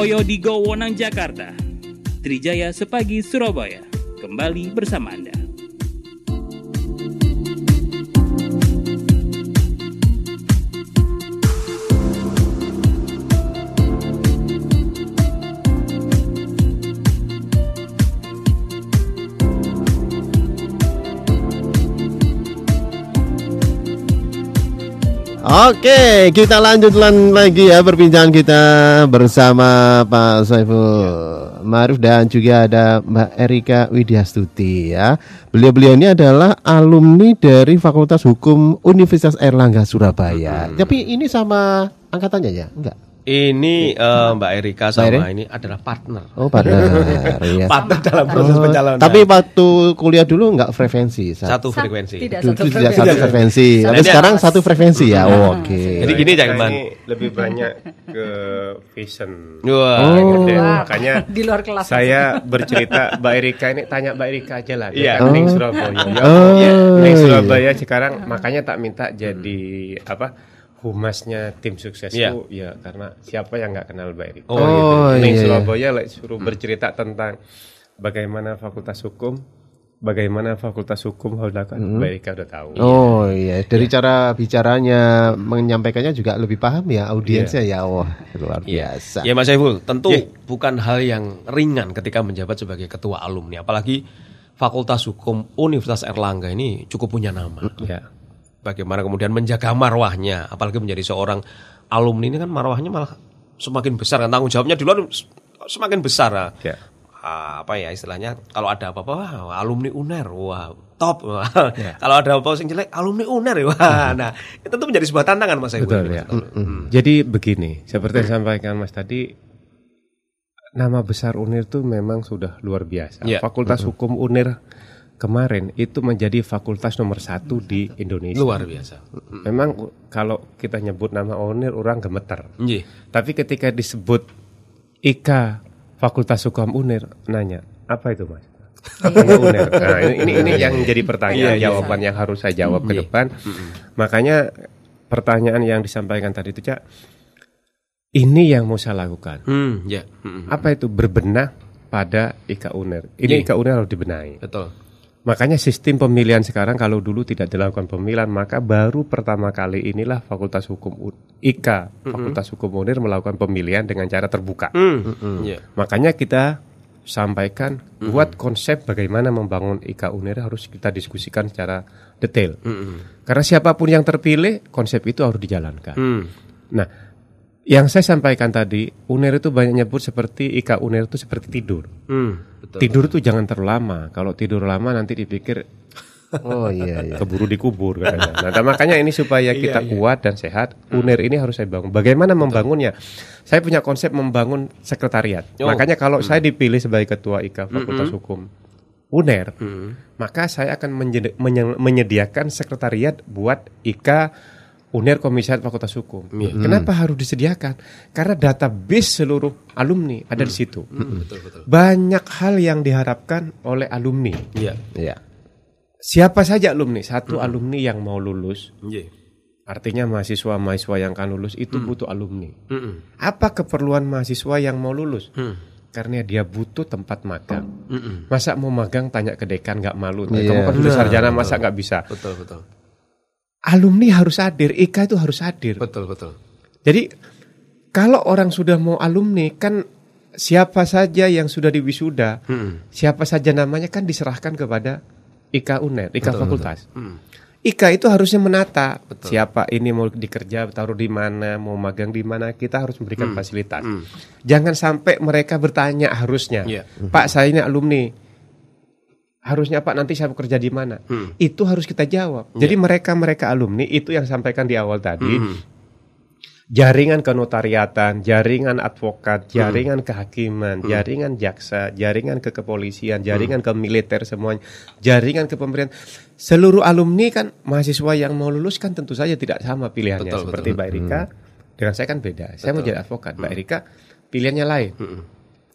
Srikoyo di Gowonang, Jakarta. Trijaya Sepagi, Surabaya. Kembali bersama Oke, kita lanjutkan lagi ya perbincangan kita bersama Pak Saiful Marif dan juga ada Mbak Erika Widyastuti ya. Beliau-beliau ini adalah alumni dari Fakultas Hukum Universitas Erlangga Surabaya. Tapi ini sama angkatannya ya? Enggak. Ini eh, Mbak Erika Mbak sama Eri? ini adalah partner. Oh, partner. [LAUGHS] iya. partner dalam proses Oh, pencalonan. Tapi waktu kuliah dulu enggak frekuensi. Sa- satu frekuensi. Tidak satu tidak frekuensi. satu frekuensi. Tapi sekarang satu frekuensi ya. Oh, Oke. Jadi gini Cakman. lebih banyak ke vision. Wah. Oh. Wah, makanya [LAUGHS] di luar kelas. saya bercerita Mbak Erika ini tanya Mbak Erika aja lah. Iya. Kan Oh. Neng Surabaya. Ya, Oh, ya, Neng iya. Surabaya sekarang makanya tak minta jadi apa humasnya tim sukses Iya. itu ya karena siapa yang nggak kenal Mbak Erika. Oh, Oh, Neng iya. Surabaya like, suruh bercerita tentang bagaimana fakultas hukum, bagaimana fakultas hukum harus dilakukan. Mbak Erika udah tahu. Oh iya, dari cara bicaranya menyampaikannya juga lebih paham ya audiensnya ya. Wah, luar Iya. biasa. Ya Mas Saiful, tentu Iya. bukan hal yang ringan ketika menjabat sebagai ketua alumni, apalagi Fakultas Hukum Universitas Erlangga ini cukup punya nama. Ya. Bagaimana kemudian menjaga marwahnya, apalagi menjadi seorang alumni ini kan marwahnya malah semakin besar kan? Tanggung jawabnya di luar semakin besar. Nah, Ya. Ah, apa ya istilahnya? Kalau ada apa-apa wah, alumni UNER wah top. [LAUGHS] Wah, kalau ada apa-apa yang jelek alumni UNER wah. [LAUGHS] Nah itu tentu menjadi sebuah tantangan Mas Saiful Betul ya. Jadi begini, seperti yang disampaikan Mas tadi, nama besar UNIR itu memang sudah luar biasa. Ya. Fakultas Hukum UNIR kemarin itu menjadi fakultas nomor satu di Indonesia. luar biasa Memang kalau kita nyebut nama UNIR orang gemeter. Iya. Tapi ketika disebut IKA Fakultas Hukum UNIR nanya apa itu mas? [LAUGHS] Apanya UNIR? Nah, ini, ini ini yang jadi pertanyaan Iya, iya. jawaban yang harus saya jawab ke Iya. depan. Makanya pertanyaan yang disampaikan tadi itu cak, ini yang mau saya lakukan. Hmm, ya. Hmm, Apa itu berbenah pada IKA UNIR? Ini Iya. IKA UNIR harus dibenahi. betul. Makanya sistem pemilihan sekarang kalau dulu tidak dilakukan pemilihan maka baru pertama kali inilah Fakultas Hukum U- IKA Fakultas Hukum UNIR melakukan pemilihan dengan cara terbuka. Hmm, ya. Makanya kita sampaikan buat konsep bagaimana membangun IKA UNIR harus kita diskusikan secara detail. Karena siapa pun yang terpilih konsep itu harus dijalankan. Hmm. Nah, yang saya sampaikan tadi UNIR itu banyak nyebut seperti IKA UNIR itu seperti tidur. Hmm, betul. Tidur itu jangan terlalu lama. Kalau tidur lama nanti dipikir Oh iya iya. keburu dikubur katanya. Nah, makanya ini supaya [LAUGHS] Iya, kita kuat dan sehat, UNIR ini harus saya bangun. Bagaimana membangunnya? Saya punya konsep membangun sekretariat. Oh. Makanya kalau saya dipilih sebagai ketua IKA Fakultas Hukum UNER, Hmm. maka saya akan menyediakan sekretariat buat IKA UNER Komisariat Fakultas Hukum. Iya. Kenapa harus disediakan? Karena database seluruh alumni ada di situ. Hmm, betul betul. Banyak hal yang diharapkan oleh alumni. Iya. Iya. Siapa saja alumni? Satu alumni yang mau lulus, Iya. artinya mahasiswa-mahasiswa yang akan lulus itu butuh alumni. Hmm. Apa keperluan mahasiswa yang mau lulus? Hmm. Karena dia butuh tempat magang. Hmm. Masa mau magang tanya ke dekan nggak malu? Iya. Kamu kan sudah Nah, sarjana betul. masa nggak bisa? Betul betul. Alumni harus hadir, IKA itu harus hadir. Betul betul. Jadi kalau orang sudah mau alumni kan siapa saja yang sudah diwisuda, Hmm. siapa saja namanya kan diserahkan kepada IKA UNER, IKA Betul, Fakultas. Hmm. IKA itu harusnya menata Betul. siapa ini mau dikerja taruh di mana, mau magang di mana, kita harus memberikan fasilitas. Hmm. Jangan sampai mereka bertanya harusnya, Iya. Pak saya ini alumni, harusnya Pak nanti saya bekerja di mana? Hmm. Itu harus kita jawab. Jadi mereka mereka alumni itu yang sampaikan di awal tadi. Hmm. Jaringan kenotariatan, jaringan advokat, jaringan kehakiman, jaringan jaksa, jaringan ke kepolisian, jaringan ke militer semuanya, jaringan ke pemerintahan. Seluruh alumni kan mahasiswa yang mau lulus kan tentu saja tidak sama pilihannya Betul, seperti betul. Mbak Erika dengan saya kan beda. Saya mau jadi advokat, Mbak Erika pilihannya lain.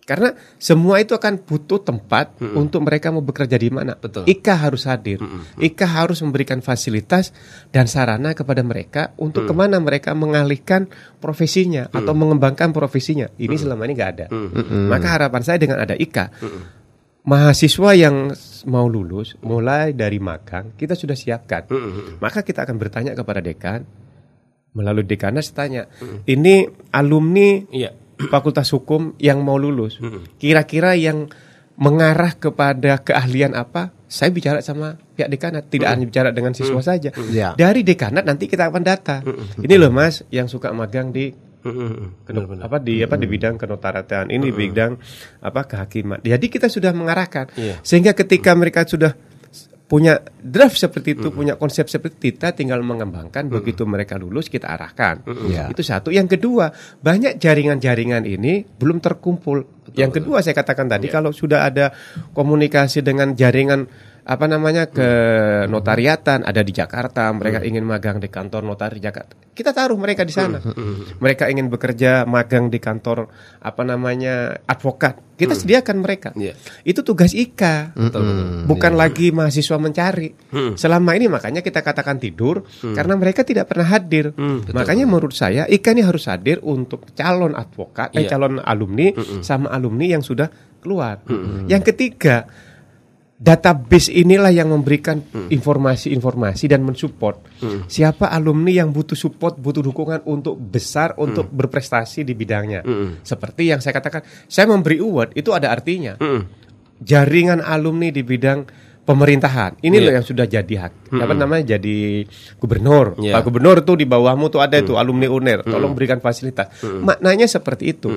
Karena semua itu akan butuh tempat untuk mereka mau bekerja di mana. Betul. IKA harus hadir. IKA harus memberikan fasilitas dan sarana kepada mereka untuk ke mana mereka mengalihkan profesinya atau mengembangkan profesinya. Ini selama ini nggak ada. Maka harapan saya dengan ada IKA, mahasiswa yang mau lulus mulai dari magang kita sudah siapkan. Maka kita akan bertanya kepada dekan melalui dekanas tanya, ini alumni Iya. Fakultas Hukum yang mau lulus, kira-kira yang mengarah kepada keahlian apa? Saya bicara sama pihak dekanat, tidak hanya bicara dengan siswa saja. Ya. Dari dekanat nanti kita akan data. Ini loh Mas yang suka magang di keno- apa di apa di bidang kenotaratan, ini di bidang apa kehakiman. Jadi kita sudah mengarahkan Iya. sehingga ketika mereka sudah punya draft seperti itu, punya konsep seperti itu, kita tinggal mengembangkan begitu mereka lulus kita arahkan. Ya. Itu satu. Yang kedua, banyak jaringan-jaringan ini belum terkumpul. Yang kedua saya katakan tadi kalau sudah ada komunikasi dengan jaringan apa namanya ke notariatan ada di Jakarta, mereka ingin magang di kantor notari Jakarta. Kita taruh mereka di sana. Mereka ingin bekerja magang di kantor apa namanya advokat. Kita sediakan mereka. Iya. Itu tugas IKA. Bukan lagi mahasiswa mencari. Selama ini makanya kita katakan tidur karena mereka tidak pernah hadir. Makanya menurut saya IKA ini harus hadir untuk calon advokat, eh, Iya. calon alumni sama alumni yang sudah keluar. Yang ketiga, database inilah yang memberikan informasi-informasi dan mensupport. Siapa alumni yang butuh support, butuh dukungan untuk besar untuk berprestasi di bidangnya. Seperti yang saya katakan, saya memberi award itu ada artinya. Jaringan alumni di bidang pemerintahan. Ini loh Iya. yang sudah jadi hak. Apa namanya? Jadi gubernur. Iya. Pak gubernur tuh di bawahmu tuh ada itu alumni UNER. Tolong berikan fasilitas. Maknanya seperti itu.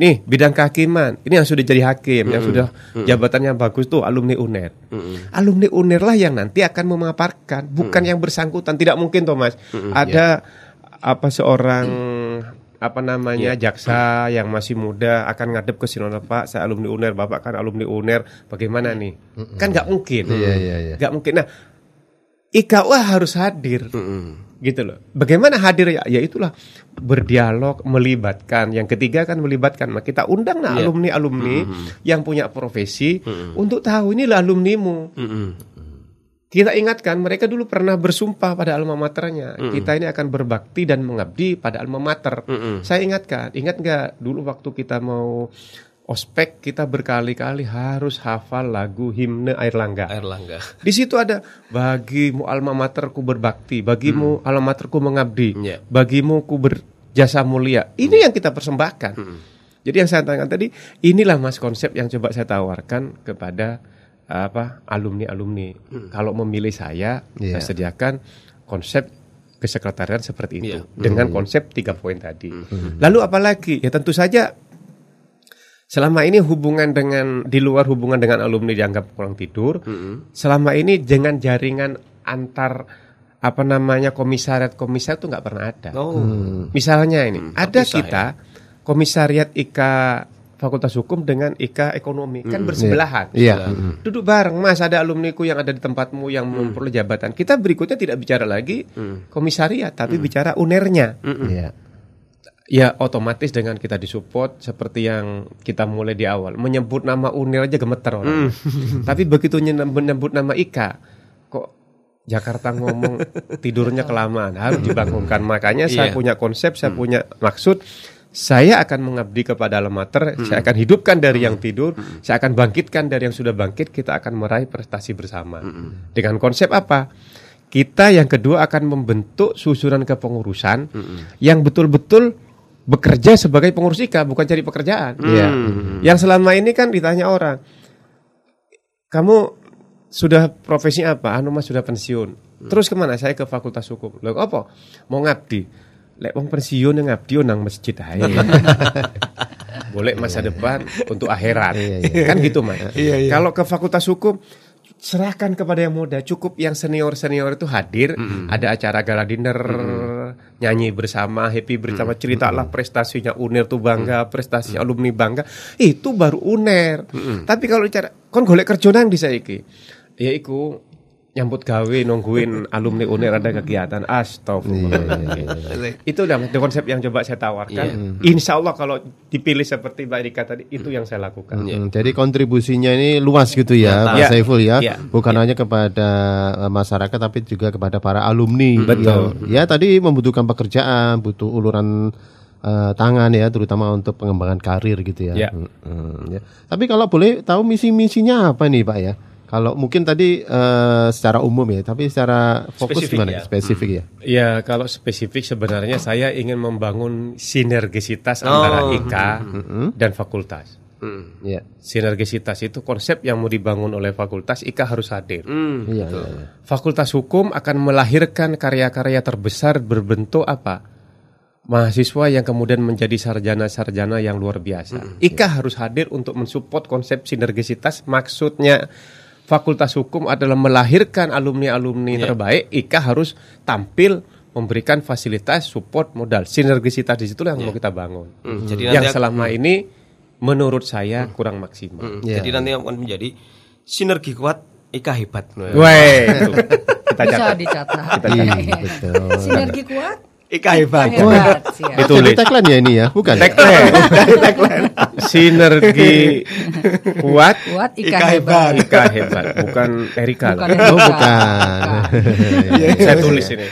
Nih, bidang kehakiman. Ini yang sudah jadi hakim, yang sudah jabatannya bagus tuh alumni UNER. Alumni UNER lah yang nanti akan memaparkan, bukan yang bersangkutan. Tidak mungkin Thomas. Ada apa seorang apa namanya jaksa yang masih muda akan ngadep ke sini Pak saya alumni UNER Bapak kan alumni UNER bagaimana nih? Kan nggak mungkin. Iya, iya, iya. nggak mungkin. Nah IKWA harus hadir. Gitu loh. Bagaimana hadir? Ya ya itulah. Berdialog melibatkan. Yang ketiga kan melibatkan. Nah, kita undang nah Iya. alumni alumni yang punya profesi untuk tahu inilah alumnimu kita ingatkan mereka dulu pernah bersumpah pada alma maternya kita ini akan berbakti dan mengabdi pada alma mater saya ingatkan ingat nggak dulu waktu kita mau ospek kita berkali-kali harus hafal lagu himne air langga Air Langga. [LAUGHS] di situ ada bagimu alma materku berbakti, bagimu alma materku mengabdi, Iya. bagimu ku berjasa mulia. Ini yang kita persembahkan. Jadi yang saya tanyakan tadi, inilah mas konsep yang coba saya tawarkan kepada apa alumni-alumni. Kalau memilih saya, Iya. saya sediakan konsep kesekretarian seperti itu Iya. dengan konsep tiga poin tadi. Lalu apalagi? Ya tentu saja Selama ini hubungan dengan di luar hubungan dengan alumni dianggap kurang tidur. Selama ini dengan jaringan antar apa namanya komisariat komisariat itu nggak pernah ada. Oh. Misalnya ini ada terpisah kita komisariat IKA Fakultas Hukum dengan IKA Ekonomi kan bersebelahan. Iya. Duduk bareng, Mas ada alumniku yang ada di tempatmu yang memperoleh jabatan. Kita berikutnya tidak bicara lagi komisariat, tapi bicara unernya. Iya. Ya otomatis dengan kita disupport seperti yang kita mulai di awal menyebut nama Unir aja gemeter orang. [LAUGHS] Tapi begitu menyebut nama Ika kok Jakarta ngomong [LAUGHS] tidurnya kelamaan harus dibangunkan. Makanya saya Iya. punya konsep, saya punya maksud. Saya akan mengabdi kepada alma mater, saya akan hidupkan dari yang tidur, saya akan bangkitkan dari yang sudah bangkit, kita akan meraih prestasi bersama. Dengan konsep apa? Kita yang kedua akan membentuk susunan kepengurusan yang betul-betul bekerja sebagai pengurus IKA bukan cari pekerjaan. Iya. Yang selama ini kan ditanya orang, kamu sudah profesi apa? Anu mas sudah pensiun. Terus ke mana? Saya ke Fakultas Hukum. Loh apa? Mau ngabdi. Lek wong pensiun yang ngabdi yo nang masjid ae. [LAUGHS] Boleh masa depan untuk akhirat. Iya, iya. Kan gitu mas. Kalau ke Fakultas Hukum serahkan kepada yang muda. Cukup yang senior senior itu hadir. Ada acara gala dinner, nyanyi bersama, happy bersama, ceritalah prestasinya Uner tuh bangga, prestasinya alumni bangga. Itu baru Uner. Tapi kalau cara kon golek kerja nang di saiki. Ya iku nyambut gawe nungguin [LAUGHS] alumni UNER ada kegiatan astagfirullah. [LAUGHS] Itu udah the konsep yang coba saya tawarkan. Insya Allah kalau dipilih seperti Mbak Rika tadi itu yang saya lakukan. Mm, Jadi kontribusinya ini luas gitu ya, Pak Ya. Saiful ya. Ya. Bukan hanya kepada eh, masyarakat tapi juga kepada para alumni. Betul. Yang, ya tadi membutuhkan pekerjaan, butuh uluran eh, tangan ya, terutama untuk pengembangan karir gitu ya. Ya. Mm, mm, ya. Tapi kalau boleh tahu misi-misinya apa nih Pak ya? Kalau mungkin tadi eh, secara umum ya, tapi secara fokus Spesifik gimana? ya. Spesifik ya. Ya kalau spesifik sebenarnya saya ingin membangun sinergisitas Oh. antara IKA dan fakultas. Ya. Sinergisitas itu konsep yang mau dibangun oleh fakultas IKA harus hadir. Iya, iya, iya. Fakultas Hukum akan melahirkan karya-karya terbesar berbentuk apa? Mahasiswa yang kemudian menjadi sarjana-sarjana yang luar biasa. IKA harus hadir untuk mensupport konsep sinergisitas. Maksudnya Fakultas Hukum adalah melahirkan alumni-alumni terbaik. IKA harus tampil memberikan fasilitas, support, modal. Sinergisitas di situ yang mau kita bangun. Hmm, jadi yang nanti- selama ini menurut saya kurang maksimal. Hmm, Jadi nanti akan menjadi sinergi kuat Ika hebat. Weh, itu. kita Bisa catat. dicatat. Iya, betul. Sinergi kuat. Ika hebat. Itu Ditulis. tagline ya ini ya, bukan? [LAUGHS] Tagline. Sinergi kuat Kuat Ika, Ika hebat. Ika hebat, bukan Erika. Bukan. Erika. Oh, bukan. Saya tulis ini.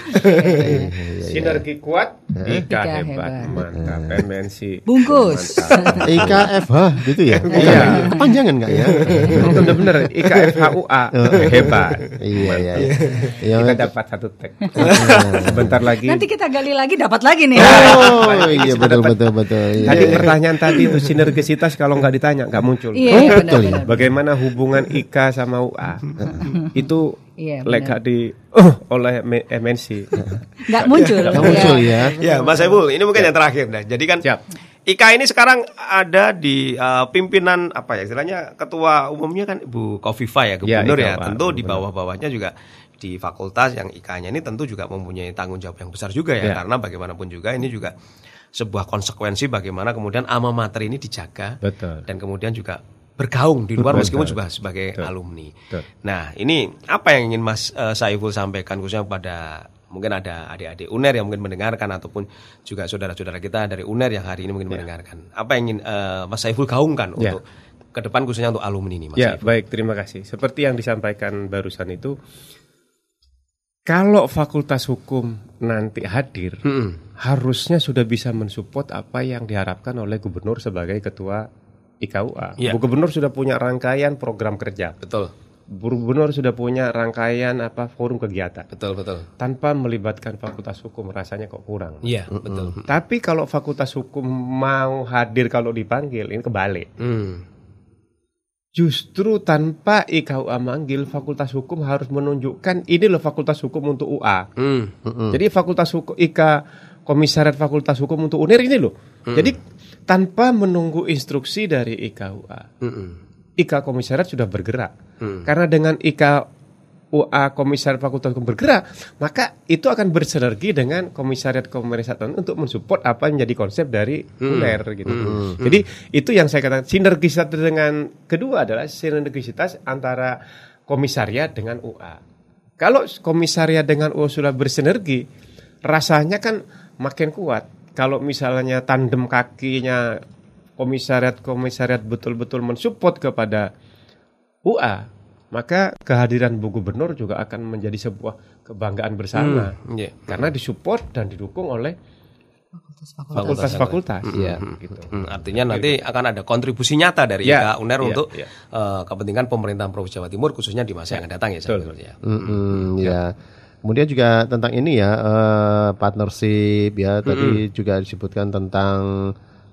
Sinergi kuat, Ika, Ika hebat. hebat. Mantap, MNC. Bungkus. Mantap. IKFH gitu ya? Iya. Kepanjangan enggak ya? Itu udah bener, Ika FHUA. Hebat. Iya, iya. iya. Ya, Kita dapat satu tag. Sebentar lagi. Nanti kita gali lagi dapat lagi nih. Oh, iya sudah betul betul betul. Iya. Tadi pertanyaan tadi itu sinergisitas kalau nggak ditanya nggak muncul. Iya, Oh, iya, betul ya. Bagaimana hubungan IKA sama UA? itu Iya, lega di oh, oleh MNC. Nggak [LAUGHS] muncul. Nggak muncul ya. Ya, Mas Saiful, ini mungkin yang terakhir dah. Jadi kan Siap. Ika ini sekarang ada di uh, pimpinan apa ya istilahnya ketua umumnya kan Ibu Kofifa ya Ya, gubernur Ika, ya. Pak, Tentu di bawah-bawahnya juga di fakultas yang IK-nya ini tentu juga mempunyai tanggung jawab yang besar juga ya, Ya. karena bagaimanapun juga ini juga sebuah konsekuensi bagaimana kemudian alma mater ini dijaga Betul. dan kemudian juga bergaung di luar meskipun juga sebagai Betul. alumni. Betul. Nah, ini apa yang ingin Mas eh, Saiful sampaikan khususnya pada mungkin ada adik-adik UNER yang mungkin mendengarkan ataupun juga saudara-saudara kita dari UNER yang hari ini mungkin mendengarkan. Apa yang ingin eh, Mas Saiful gaungkan Ya. untuk ke depan khususnya untuk alumni ini Mas Ya, Saiful? baik, terima kasih. Seperti yang disampaikan barusan itu kalau Fakultas Hukum nanti hadir, harusnya sudah bisa mensupport apa yang diharapkan oleh gubernur sebagai ketua IKUA. Iya. Bu Gubernur sudah punya rangkaian program kerja. Betul. Bu Gubernur sudah punya rangkaian apa forum kegiatan. Betul, betul. Tanpa melibatkan Fakultas Hukum rasanya kok kurang. Iya, betul. Tapi kalau Fakultas Hukum mau hadir kalau dipanggil, ini kebalik. Hmm. Justru tanpa IKUA manggil, Fakultas Hukum harus menunjukkan ini loh Fakultas Hukum untuk UA. Hmm. Jadi Fakultas Hukum IK Komisariat Fakultas Hukum untuk UNER ini loh. Jadi tanpa menunggu instruksi dari IKUA, Hmm. IK Komisariat sudah bergerak. Karena dengan IK UA Komisariat Fakultas Hukum bergerak, maka itu akan bersinergi dengan Komisariat Komisariat untuk mensupport apa yang menjadi konsep dari UNER gitu. Jadi itu yang saya katakan sinergisitas dengan kedua adalah sinergisitas antara komisariat dengan UA. Kalau komisariat dengan UA sudah bersinergi, rasanya kan makin kuat. Kalau misalnya tandem kakinya komisariat-komisariat betul-betul mensupport kepada UA, maka kehadiran Bu Gubernur juga akan menjadi sebuah kebanggaan bersama. Iya. Karena disupport dan didukung oleh Fakultas-fakultas. fakultas-fakultas. Iya. gitu. Hmm, artinya nanti akan ada kontribusi nyata dari Ya, IK UNER ya, untuk ya. eh, kepentingan pemerintahan Provinsi Jawa Timur khususnya di masa yang akan datang ya. Betul. Ya. Mm-mm, ya. Kemudian juga tentang ini ya eh, partnership ya tadi juga disebutkan tentang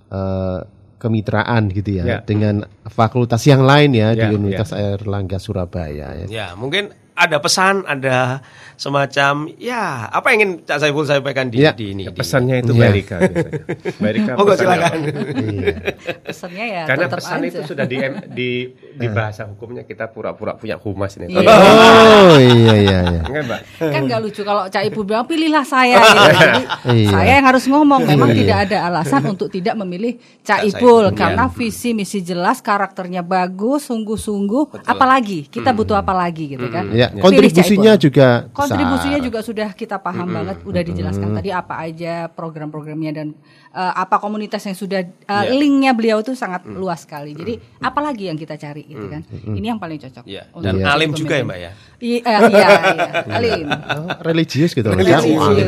eh, kemitraan gitu ya, Ya. dengan fakultas yang lain ya, Ya, di Universitas Airlangga Surabaya ya. Ya, mungkin ada pesan, ada semacam ya apa yang ingin Cak Saiful sampaikan di, Ya, di ini. di- Pesannya itu Iya. Mbak Erika biasanya. [LAUGHS] Mbak Erika Monggo pesannya silakan. apa? Iya. Pesannya ya Karena tetap pesan aja. itu sudah di, di [LAUGHS] di bahasa hukumnya kita pura-pura punya humas ini. Iya. Oh iya iya iya. [LAUGHS] Enggak, Mbak? kan nggak lucu kalau Cak Ibu bilang pilihlah saya gitu. Jadi Iya. saya yang harus ngomong memang Iya. tidak ada alasan untuk tidak memilih Cak Cak Ipul Saiful, karena visi misi jelas karakternya bagus sungguh-sungguh apalagi kita butuh apa lagi gitu kan Iya. kontribusinya juga kontribusinya besar. juga sudah kita paham banget udah dijelaskan tadi apa aja program-programnya dan eh, apa komunitas yang sudah eh, linknya beliau itu sangat luas sekali jadi apalagi yang kita cari gitu kan ini yang paling cocok Iya. untuk Dan alim juga ya. Mbak ya. I- eh, iya iya alim [LAUGHS] Oh, religius gitu loh. Religius, Ya,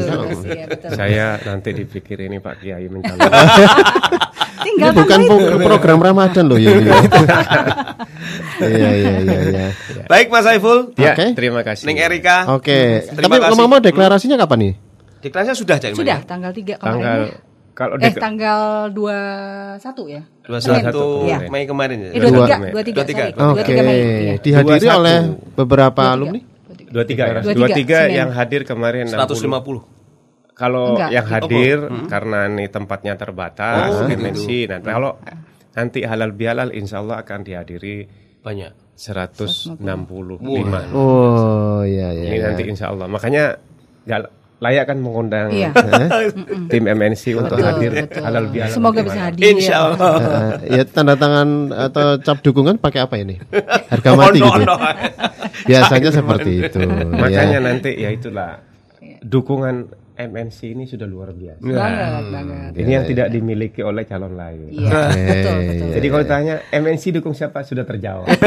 iya, betul. Saya nanti dipikir ini Pak Kiai mencalon. [LAUGHS] Ini tinggal bukan tambahin. pro- program Ramadan loh ya. ini. Iya iya iya iya. Baik Mas Saiful. ya, Oke. terima kasih. Neng Erika. Oke, Terima tapi kasih. ngomong-ngomong deklarasinya kapan nih? Deklarasinya sudah Cak sudah tanggal 3 kemarin Tanggal ya? kalau eh tanggal 21 ya 21 Iya. Mei kemarin ya. eh 23 Mei. 23 23. sorry Oke, 23 Mei iya. dihadiri 21. oleh beberapa 23. alumni. 23 ya. 23, 23 Senin. yang hadir kemarin 150. Kalau Enggak. yang hadir Hmm. karena ini tempatnya terbatas Oh, dimensi. Nah, kalau nanti halal bihalal insya Allah akan dihadiri Banyak. 165. Oh iya iya. Ini iya. nanti insya Allah. Makanya nggak layak kan mengundang Iya. [LAUGHS] tim MNC untuk Betul, hadir betul. halal bihalal. semoga bisa hadir Insya Allah. Eh, ya tanda tangan atau cap dukungan pakai apa ini? Harga [LAUGHS] mati Ono, gitu. ono. Biasanya seperti itu. Makanya ya. nanti ya itulah dukungan MNC ini sudah luar biasa. banget banget Ini yang tidak dimiliki oleh calon lain. iya betul betul Jadi kalau tanya MNC dukung siapa sudah terjawab. [LAUGHS]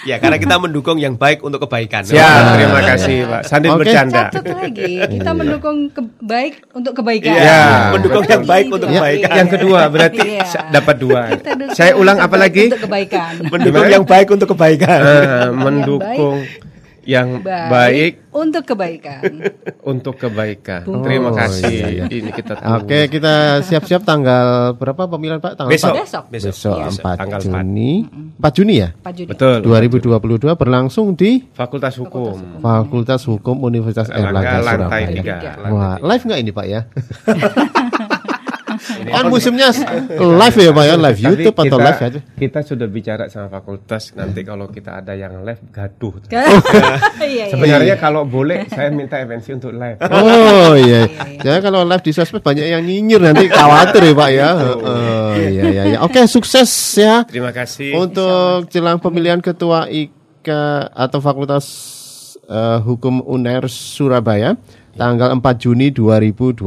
Ya, karena kita mendukung yang baik untuk kebaikan. Siap, terima kasih Pak. Sambil Oke. bercanda. catat lagi kita mendukung ke- baik untuk kebaikan Iya, mendukung yang baik untuk Iya. kebaikan. Yang kedua berarti Iya. sa- dapat dua. Saya ulang apa lagi? untuk kebaikan Mendukung yang baik untuk kebaikan. Eh, mendukung yang baik [LAUGHS] untuk kebaikan untuk kebaikan. Oh, Terima kasih. iya, iya. Ini kita tunggu. Oke, kita siap-siap tanggal berapa pemilihan Pak? Tanggal Besok. 4? besok Besok Iya. 4 Tanggal Juni. 4 Juni ya? Pak Juni Betul. 2022 berlangsung di Fakultas Hukum. Fakultas Hukum Universitas Erlangga Erlangga lantai Surabaya. tiga. Wah, live nggak ini Pak ya? [LAUGHS] kan musimnya live ya Pak ya, live YouTube atau kita- live aja? Kita sudah bicara sama fakultas nanti kalau kita ada yang live gaduh. [LAUGHS] iya iya Sebenarnya kalau boleh saya minta MNC untuk live. Oh iya. Ya kalau live di sosmed banyak yang nyinyir nanti khawatir ya Pak ya. Oh iya iya iya. Oke, sukses ya Terima kasih. untuk jelang pemilihan ketua IKA atau Fakultas eh, Hukum UNER Surabaya tanggal 4 Juni 2022.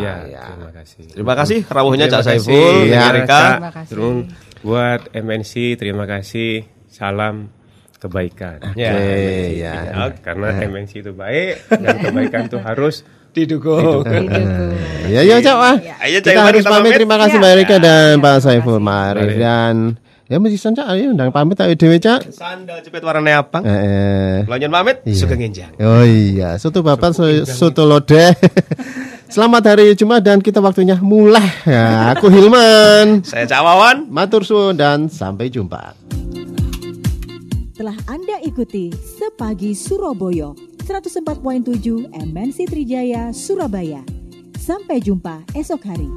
Ya, terima kasih. Terima kasih rawuhnya Terima Cak Saiful, Ya, kasih. Terus buat MNC terima kasih. Salam kebaikan. Ya. Oke, ya. Oke, Karena MNC itu baik dan kebaikan itu harus Didukung. Ya ya Cak Wah. Ayo Cak Kita harus kita pamit. Terima kasih Ya. Mbak Erika dan Pak Saiful Marif dan ya mesti Cak ayo undang pamit ayo Dewi Cak. Sandal jepit warna abang. Eh, eh. Lonyon pamit, Iya. suka ngenjang. Oh iya, soto bapak so- soto lodeh. [LAUGHS] Selamat hari Jumat dan kita waktunya mulai. Ya, aku Hilman. Saya Cak Wawan. Matur suwun dan sampai jumpa. Telah Anda ikuti Sepagi Surabaya 104.7 MNC Trijaya Surabaya. Sampai jumpa esok hari.